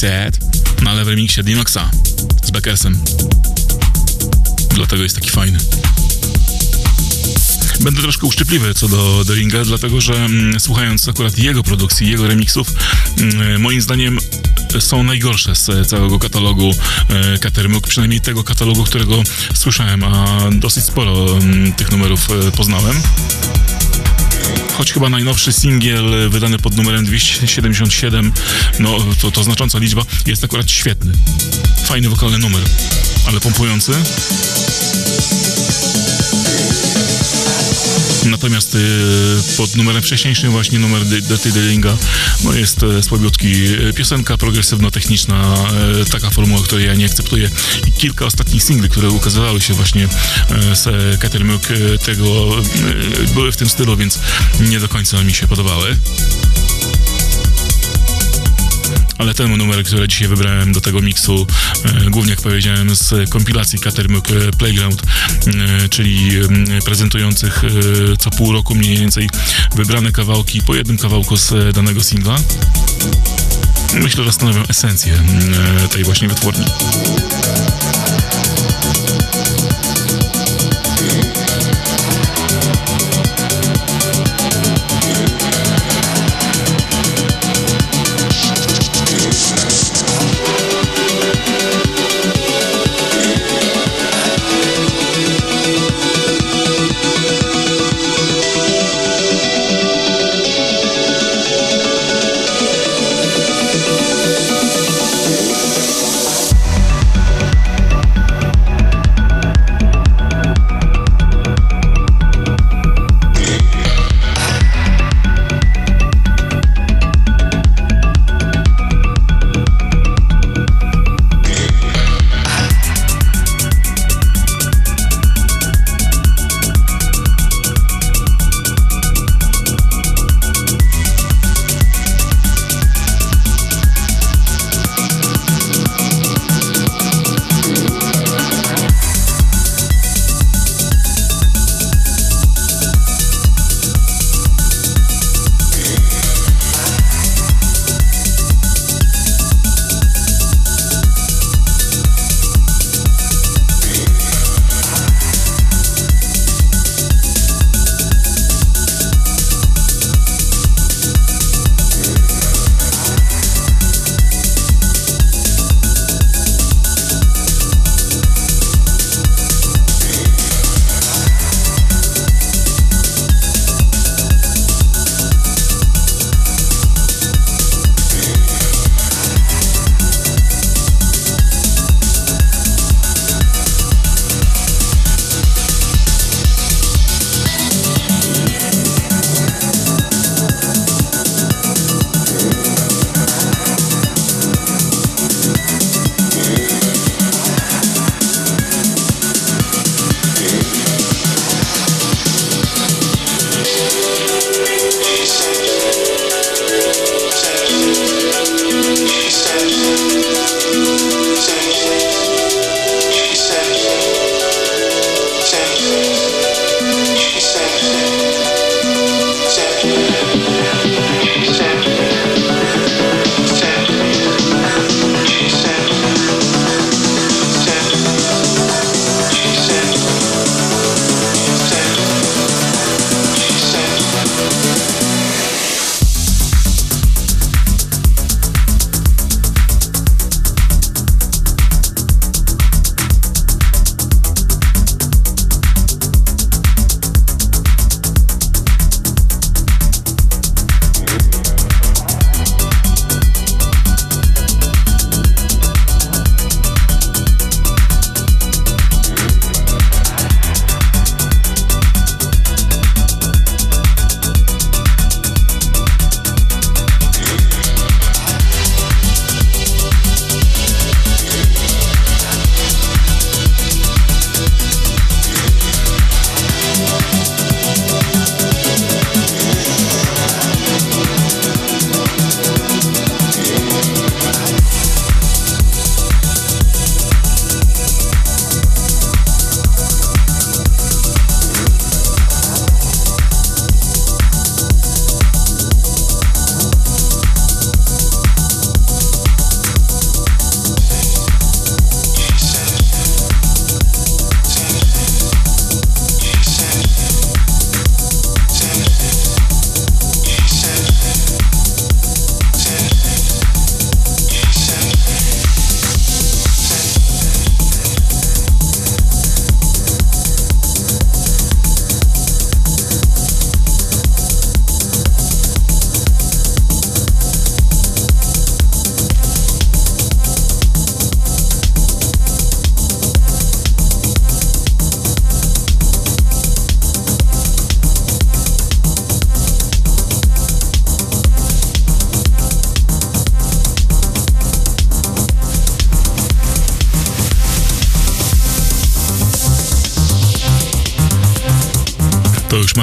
Said. No ale w remiksie Dinoxa z Beckersem. Dlatego jest taki fajny. Będę troszkę uszczypliwy co do Daringa, dlatego że mm, słuchając akurat jego produkcji, jego remixów, mm, moim zdaniem są najgorsze z całego katalogu e, Catermuk, przynajmniej tego katalogu, którego słyszałem, a dosyć sporo mm, tych numerów e, poznałem. Choć chyba najnowszy singiel wydany pod numerem 277, no to, to znacząca liczba, jest akurat świetny. Fajny wokalny numer, ale pompujący. Natomiast y, pod numerem wcześniejszym, właśnie numer Di- Dirty Dillinga, no jest e, słabiutki. E, Piosenka progresywno-techniczna, e, taka formuła, której ja nie akceptuję. I kilka ostatnich singli, które ukazywały się właśnie z Catermuk, e, tego były w tym stylu, więc nie do końca mi się podobały. Ale ten numer, który dzisiaj wybrałem do tego miksu, e, głównie jak powiedziałem, z kompilacji Catermuk e, Playground, e, czyli prezentujących co pół roku mniej więcej wybrane kawałki po jednym kawałku z danego singla. Myślę, że stanowią esencję tej właśnie wytwórni.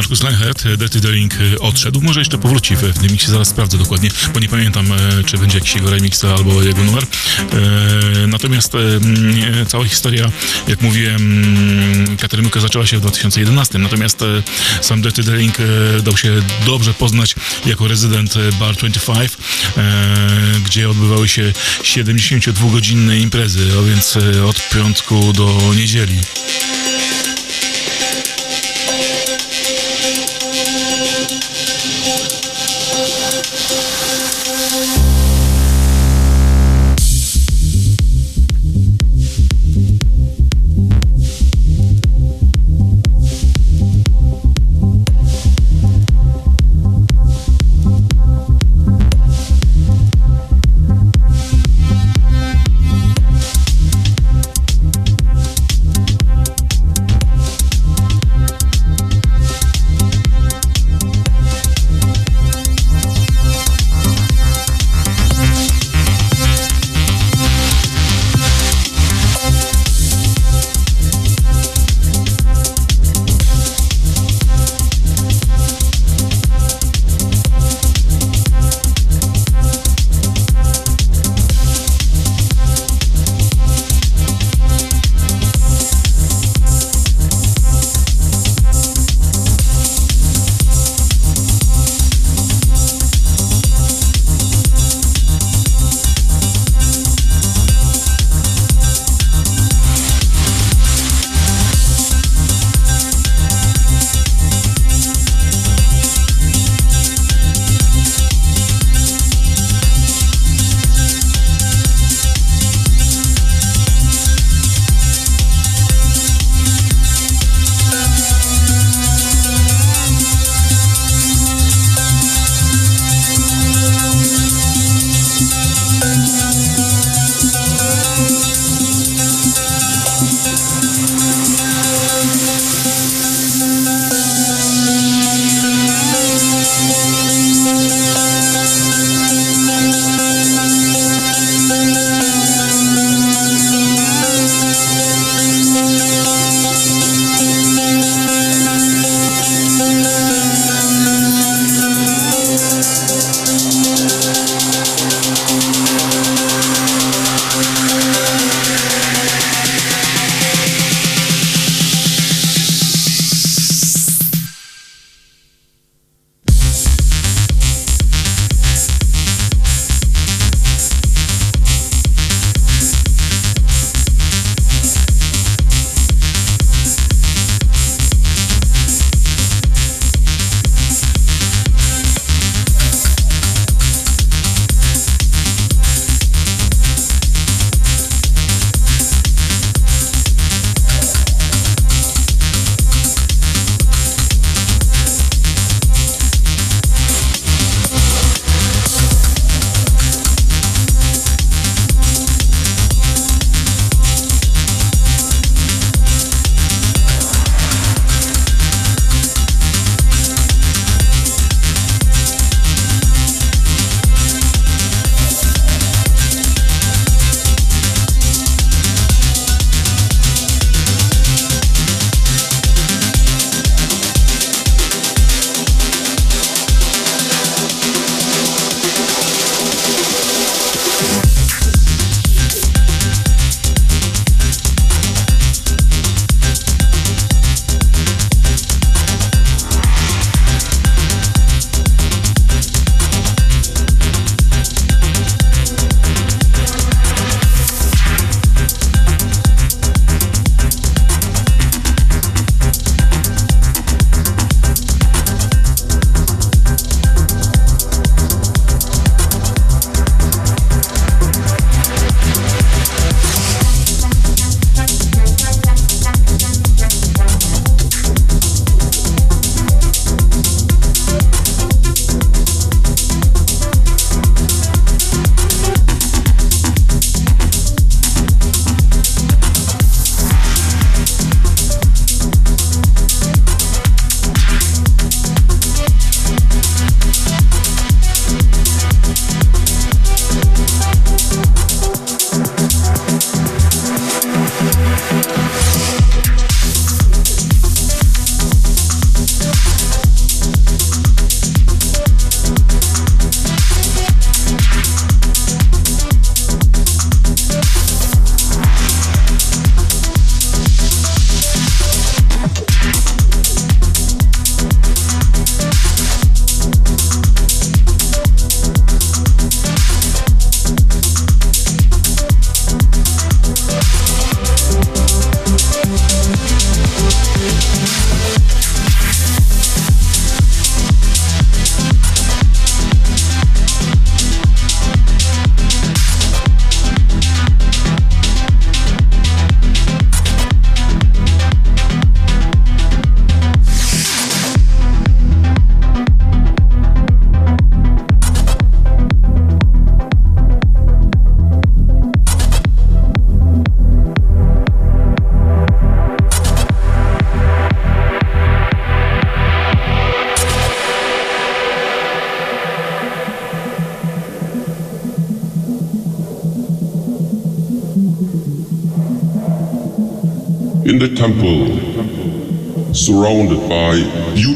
Markus Lenhert, e, Dirty Daring e, odszedł. Może jeszcze powróci w, tym miksie, zaraz sprawdzę dokładnie, bo nie pamiętam, e, czy będzie jakiś jego remix albo jego numer. Natomiast cała historia, jak mówiłem, Katarynka zaczęła się w 2011, natomiast sam Dirty Daring dał się dobrze poznać jako rezydent Bar 25, e, gdzie odbywały się 72-godzinne imprezy, a więc od piątku do niedzieli.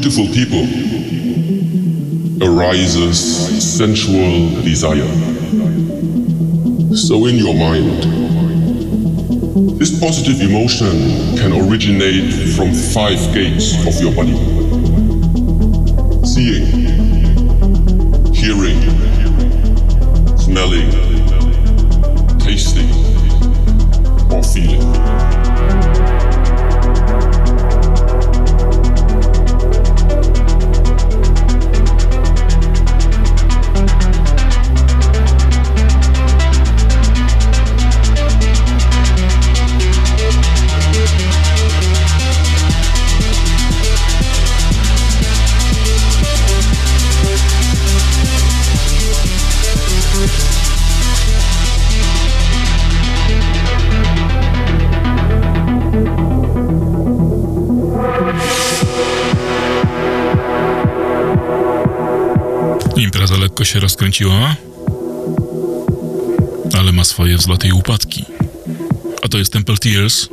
Beautiful people, arises sensual desire. So, in your mind, this positive emotion can originate from five gates of your body się rozkręciła, ale ma swoje wzloty i upadki. A to jest Temple Tears.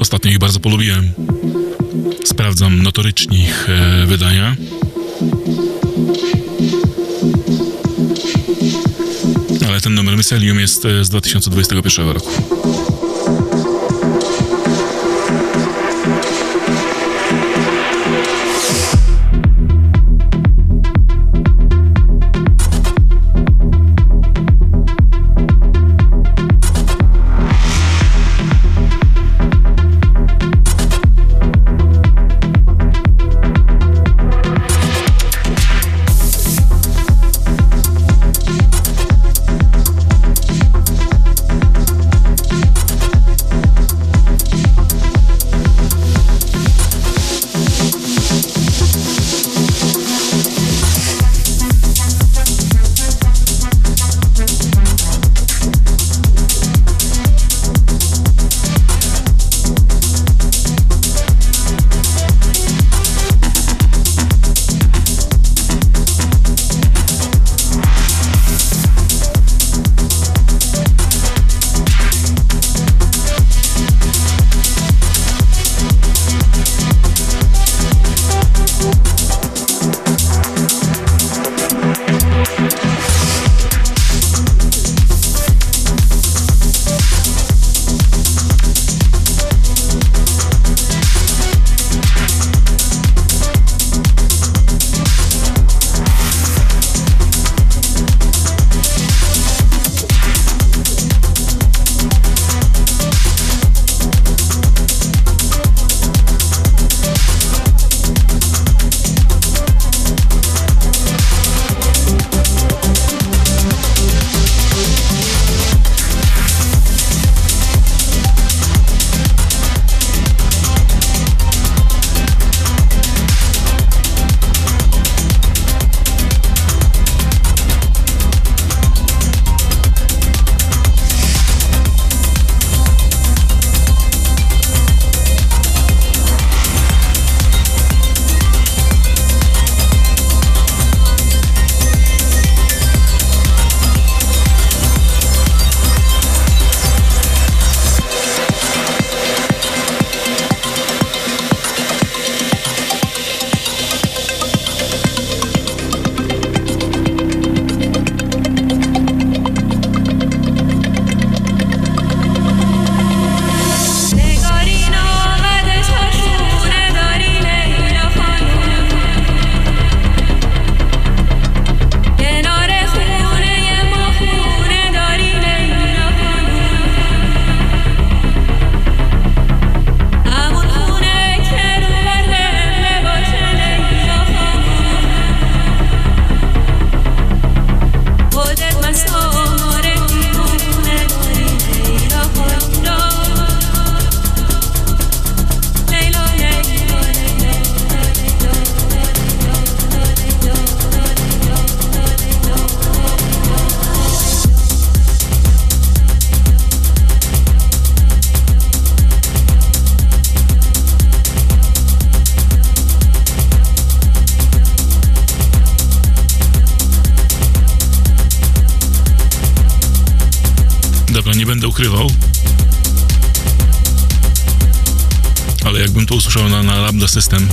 Ostatnio ich bardzo polubiłem. Sprawdzam notorycznie ich e, wydania. Ale ten numer Mycelium jest e, z 2021 roku. System,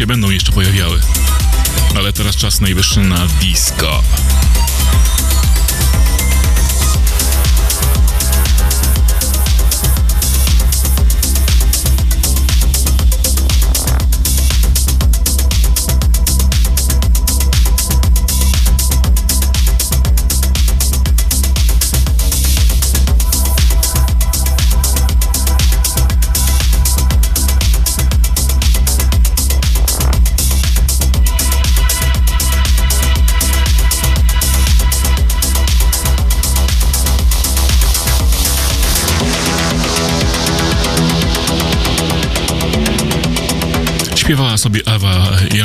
się będą jeszcze pojawiały. Ale teraz czas najwyższy na disco.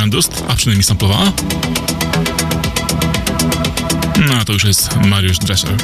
Jandust, a przynajmniej samplowała. No, a to już jest Mariusz Drescher.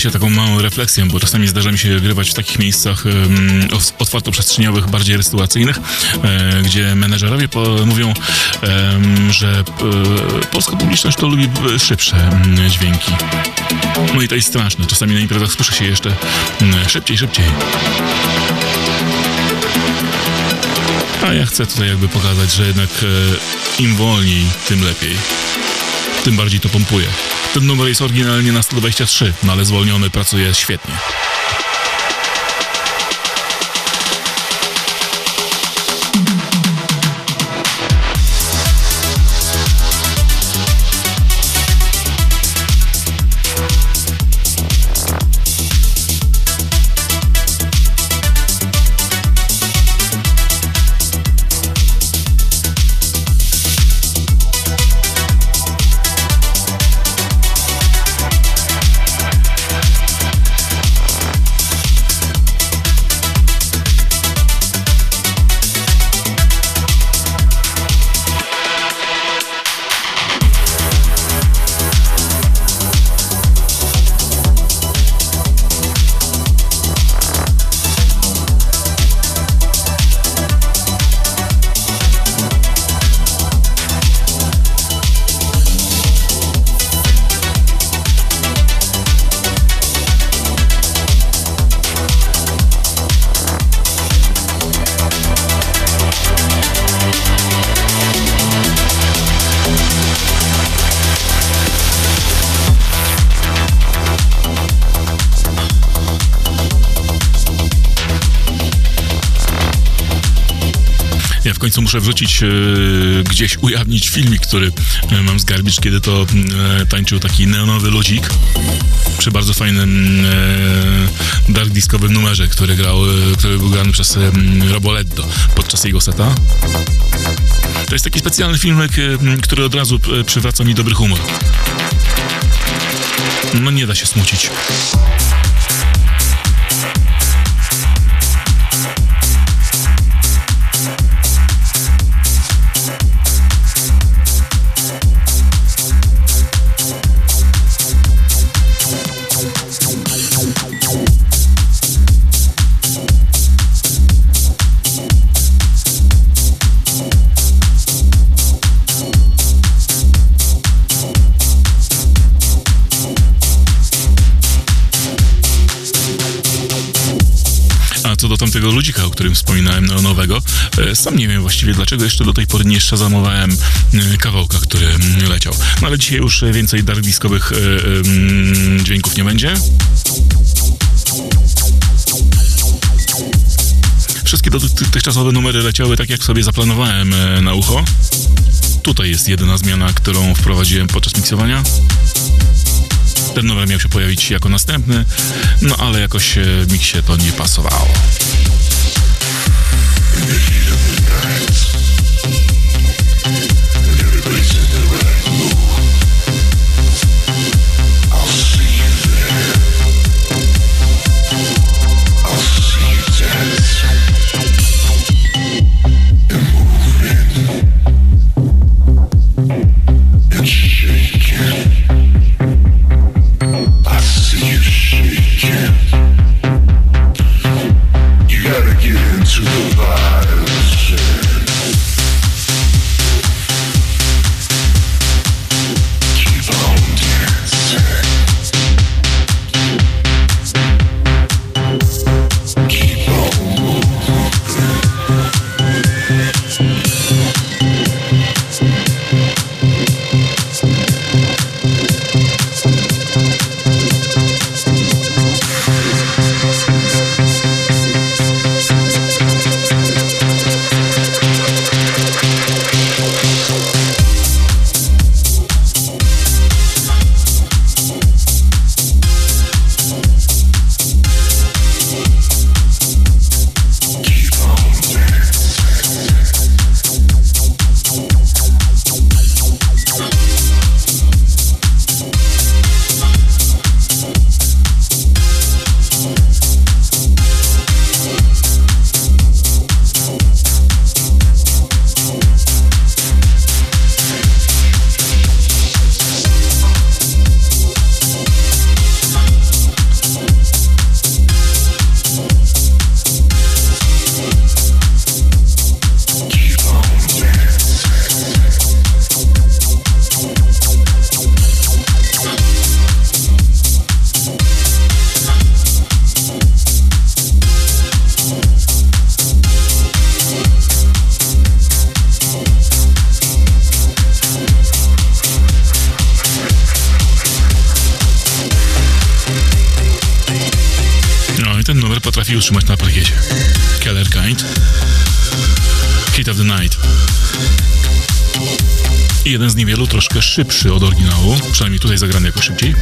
Się taką małą refleksją, bo czasami zdarza mi się grywać w takich miejscach um, otwartoprzestrzeniowych, bardziej restauracyjnych, e, gdzie menedżerowie po, mówią, że e, polska publiczność to lubi e, szybsze dźwięki. No i to jest straszne. Czasami na imprezach słyszy się jeszcze szybciej, szybciej. A ja chcę tutaj jakby pokazać, że jednak im wolniej, tym lepiej. Tym bardziej to pompuje. Ten numer jest oryginalnie na 123, no ale zwolniony pracuje świetnie. Końcu muszę wrzucić, e, gdzieś ujawnić filmik, który e, mam z Garbage, kiedy to e, tańczył taki neonowy ludzik przy bardzo fajnym dark discowym numerze, który grał, który był grany przez Roboleddo podczas jego seta. To jest taki specjalny filmek, który od razu przywraca mi dobry humor. No nie da się smucić. Tamtego ludzika, o którym wspominałem, neonowego, e, sam nie wiem właściwie dlaczego jeszcze do tej pory nie szazamowałem e, kawałka, który mm, leciał. No ale dzisiaj już e, więcej em, dźwięków nie będzie. Wszystkie dotychczasowe numery leciały tak, jak sobie zaplanowałem na ucho. Tutaj jest jedyna zmiana, którą wprowadziłem podczas miksowania. Ten numer miał się pojawić jako następny, no ale jakoś e, w miksie to nie pasowało. Szybszy od oryginału, przynajmniej tutaj zagrany jakoś szybciej.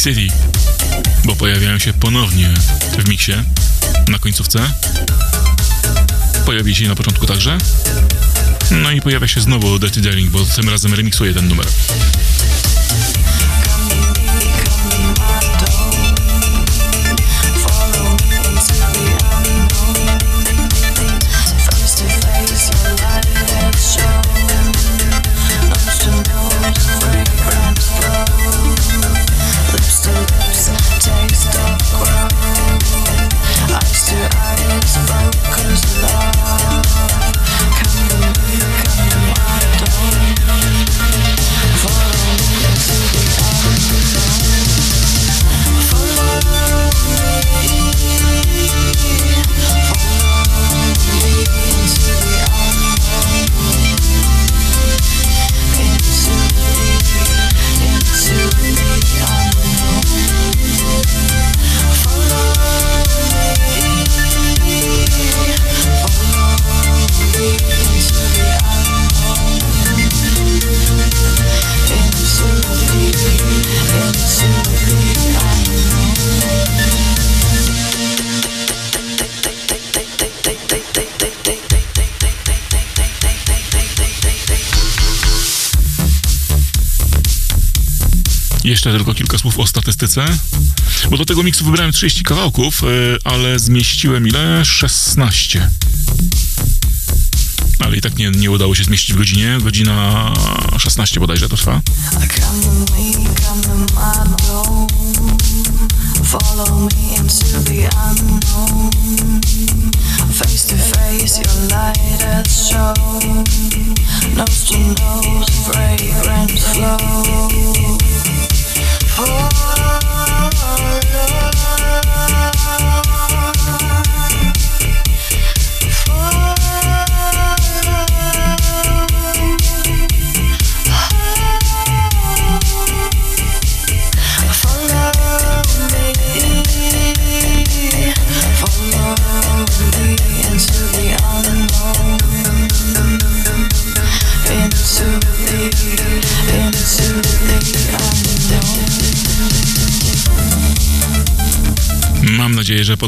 City. Bo pojawiają się ponownie w miksie na końcówce. Pojawi się na początku także. No i pojawia się znowu Dirty Daring, bo tym razem remiksuje ten numer. Jeszcze tylko kilka słów o statystyce, bo do tego miksu wybrałem 30 kawałków, yy, ale zmieściłem ile? 16. Ale i tak nie, nie udało się zmieścić w godzinie. Godzina 16 bodajże to trwa. Come to me, come to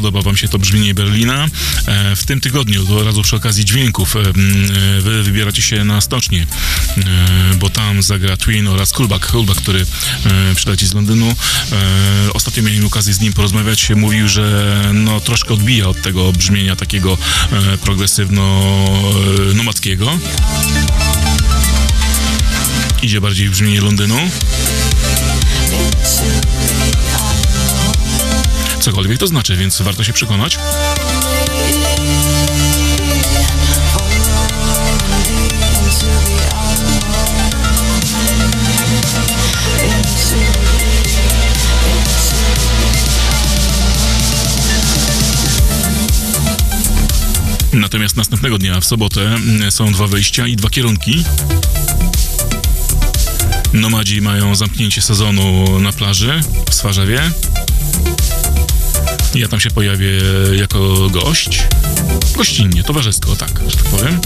podoba Wam się to brzmienie Berlina. E, w tym tygodniu, od razu przy okazji dźwięków, e, e, Wy wybieracie się na stocznię, bo tam zagra Twin oraz Kulbak, Kulbak który przyleci z Londynu. Ostatnio miałem okazję z nim porozmawiać. Mówił, że no, troszkę odbija od tego brzmienia takiego progresywno-nomadzkiego. Idzie bardziej w brzmienie Londynu. Cokolwiek to znaczy, więc warto się przekonać. Natomiast następnego dnia, w sobotę, mm, są dwa wyjścia i dwa kierunki. Nomadzi mają zamknięcie sezonu na plaży w Swarzewie. Ja tam się pojawię jako gość. Gościnnie, towarzysko, tak, że tak powiem.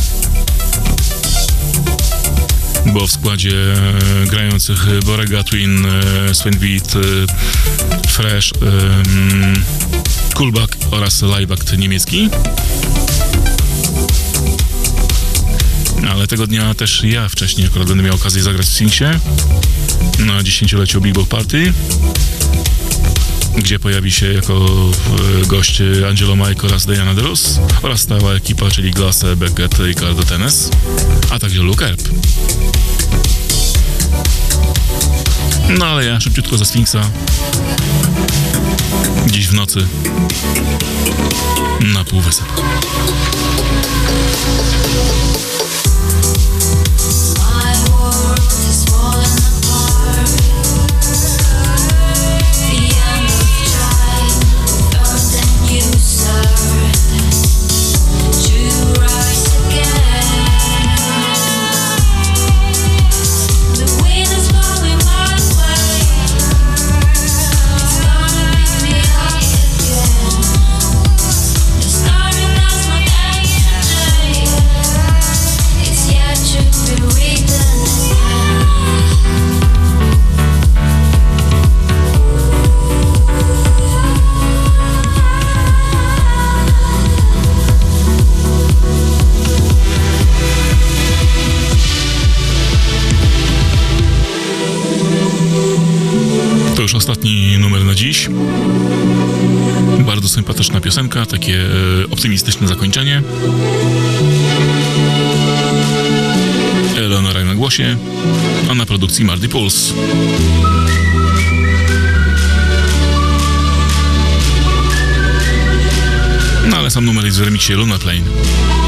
Bo w składzie e, grających Borega Twin, e, Sven Beat, e, Fresh, e, mm, Coolback oraz Liveact niemiecki. Ale tego dnia też ja wcześniej akurat będę miał okazję zagrać w Sphinxie na dziesięcioleciu Ball Party, gdzie pojawi się jako e, gość Angelo Mike oraz Diana Delos oraz stała ekipa, czyli Glasse, Beckett i Cardo Tenes, a także Luke Erb. No ale ja szybciutko ze Sfinksa. Dziś w nocy. Na półwysepku. Ostatni numer na dziś. Bardzo sympatyczna piosenka, takie e, optymistyczne zakończenie. Eleonora na głosie, a na produkcji Marty Puls. No ale sam numer jest w remiksie Luna Plane.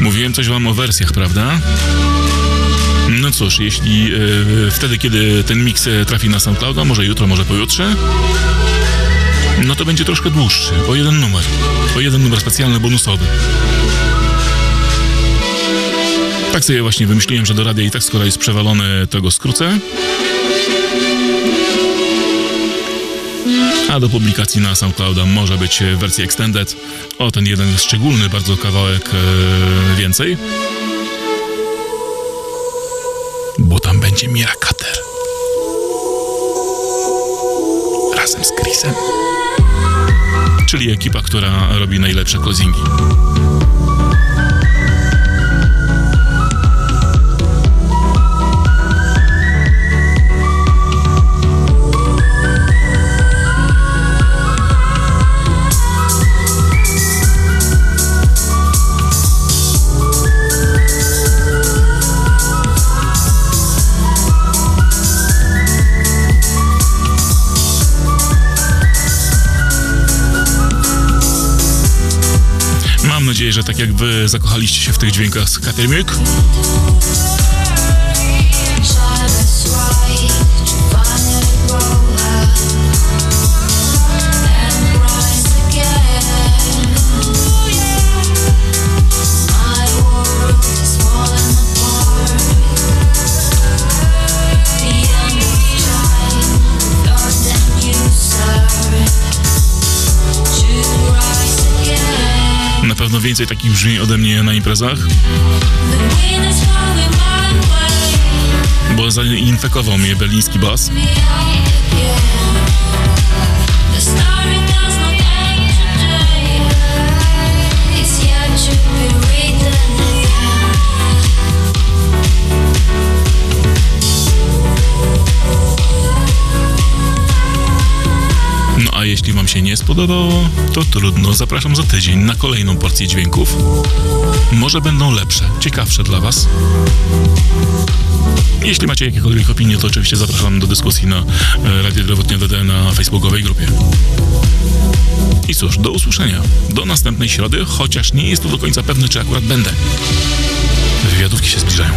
Mówiłem coś wam o wersjach, prawda? No cóż, jeśli e, wtedy, kiedy ten miks e, trafi na SoundClouda, może jutro, może pojutrze, no to będzie troszkę dłuższy, o jeden numer. O jeden numer specjalny, bonusowy. Tak sobie właśnie wymyśliłem, że do radia i tak skoro jest przewalone, to go skrócę. A do publikacji na SoundClouda może być e, wersja extended. O ten jeden szczególny bardzo kawałek e, więcej. Bo tam będzie Mira Cutter. Razem z Chrisem. Czyli ekipa, która robi najlepsze closingi. Nadzieję, że tak jak wy zakochaliście się w tych dźwiękach z więcej takich brzmień ode mnie na imprezach, bo zainfekował mnie berliński bas. A jeśli wam się nie spodobało, to trudno. Zapraszam za tydzień na kolejną porcję dźwięków. Może będą lepsze, ciekawsze dla was. Jeśli macie jakiekolwiek opinie, to oczywiście zapraszam do dyskusji na e, Radio Drewotnie DD na facebookowej grupie. I cóż, do usłyszenia. Do następnej środy, chociaż nie jest to do końca pewne, czy akurat będę. Wywiadówki się zbliżają.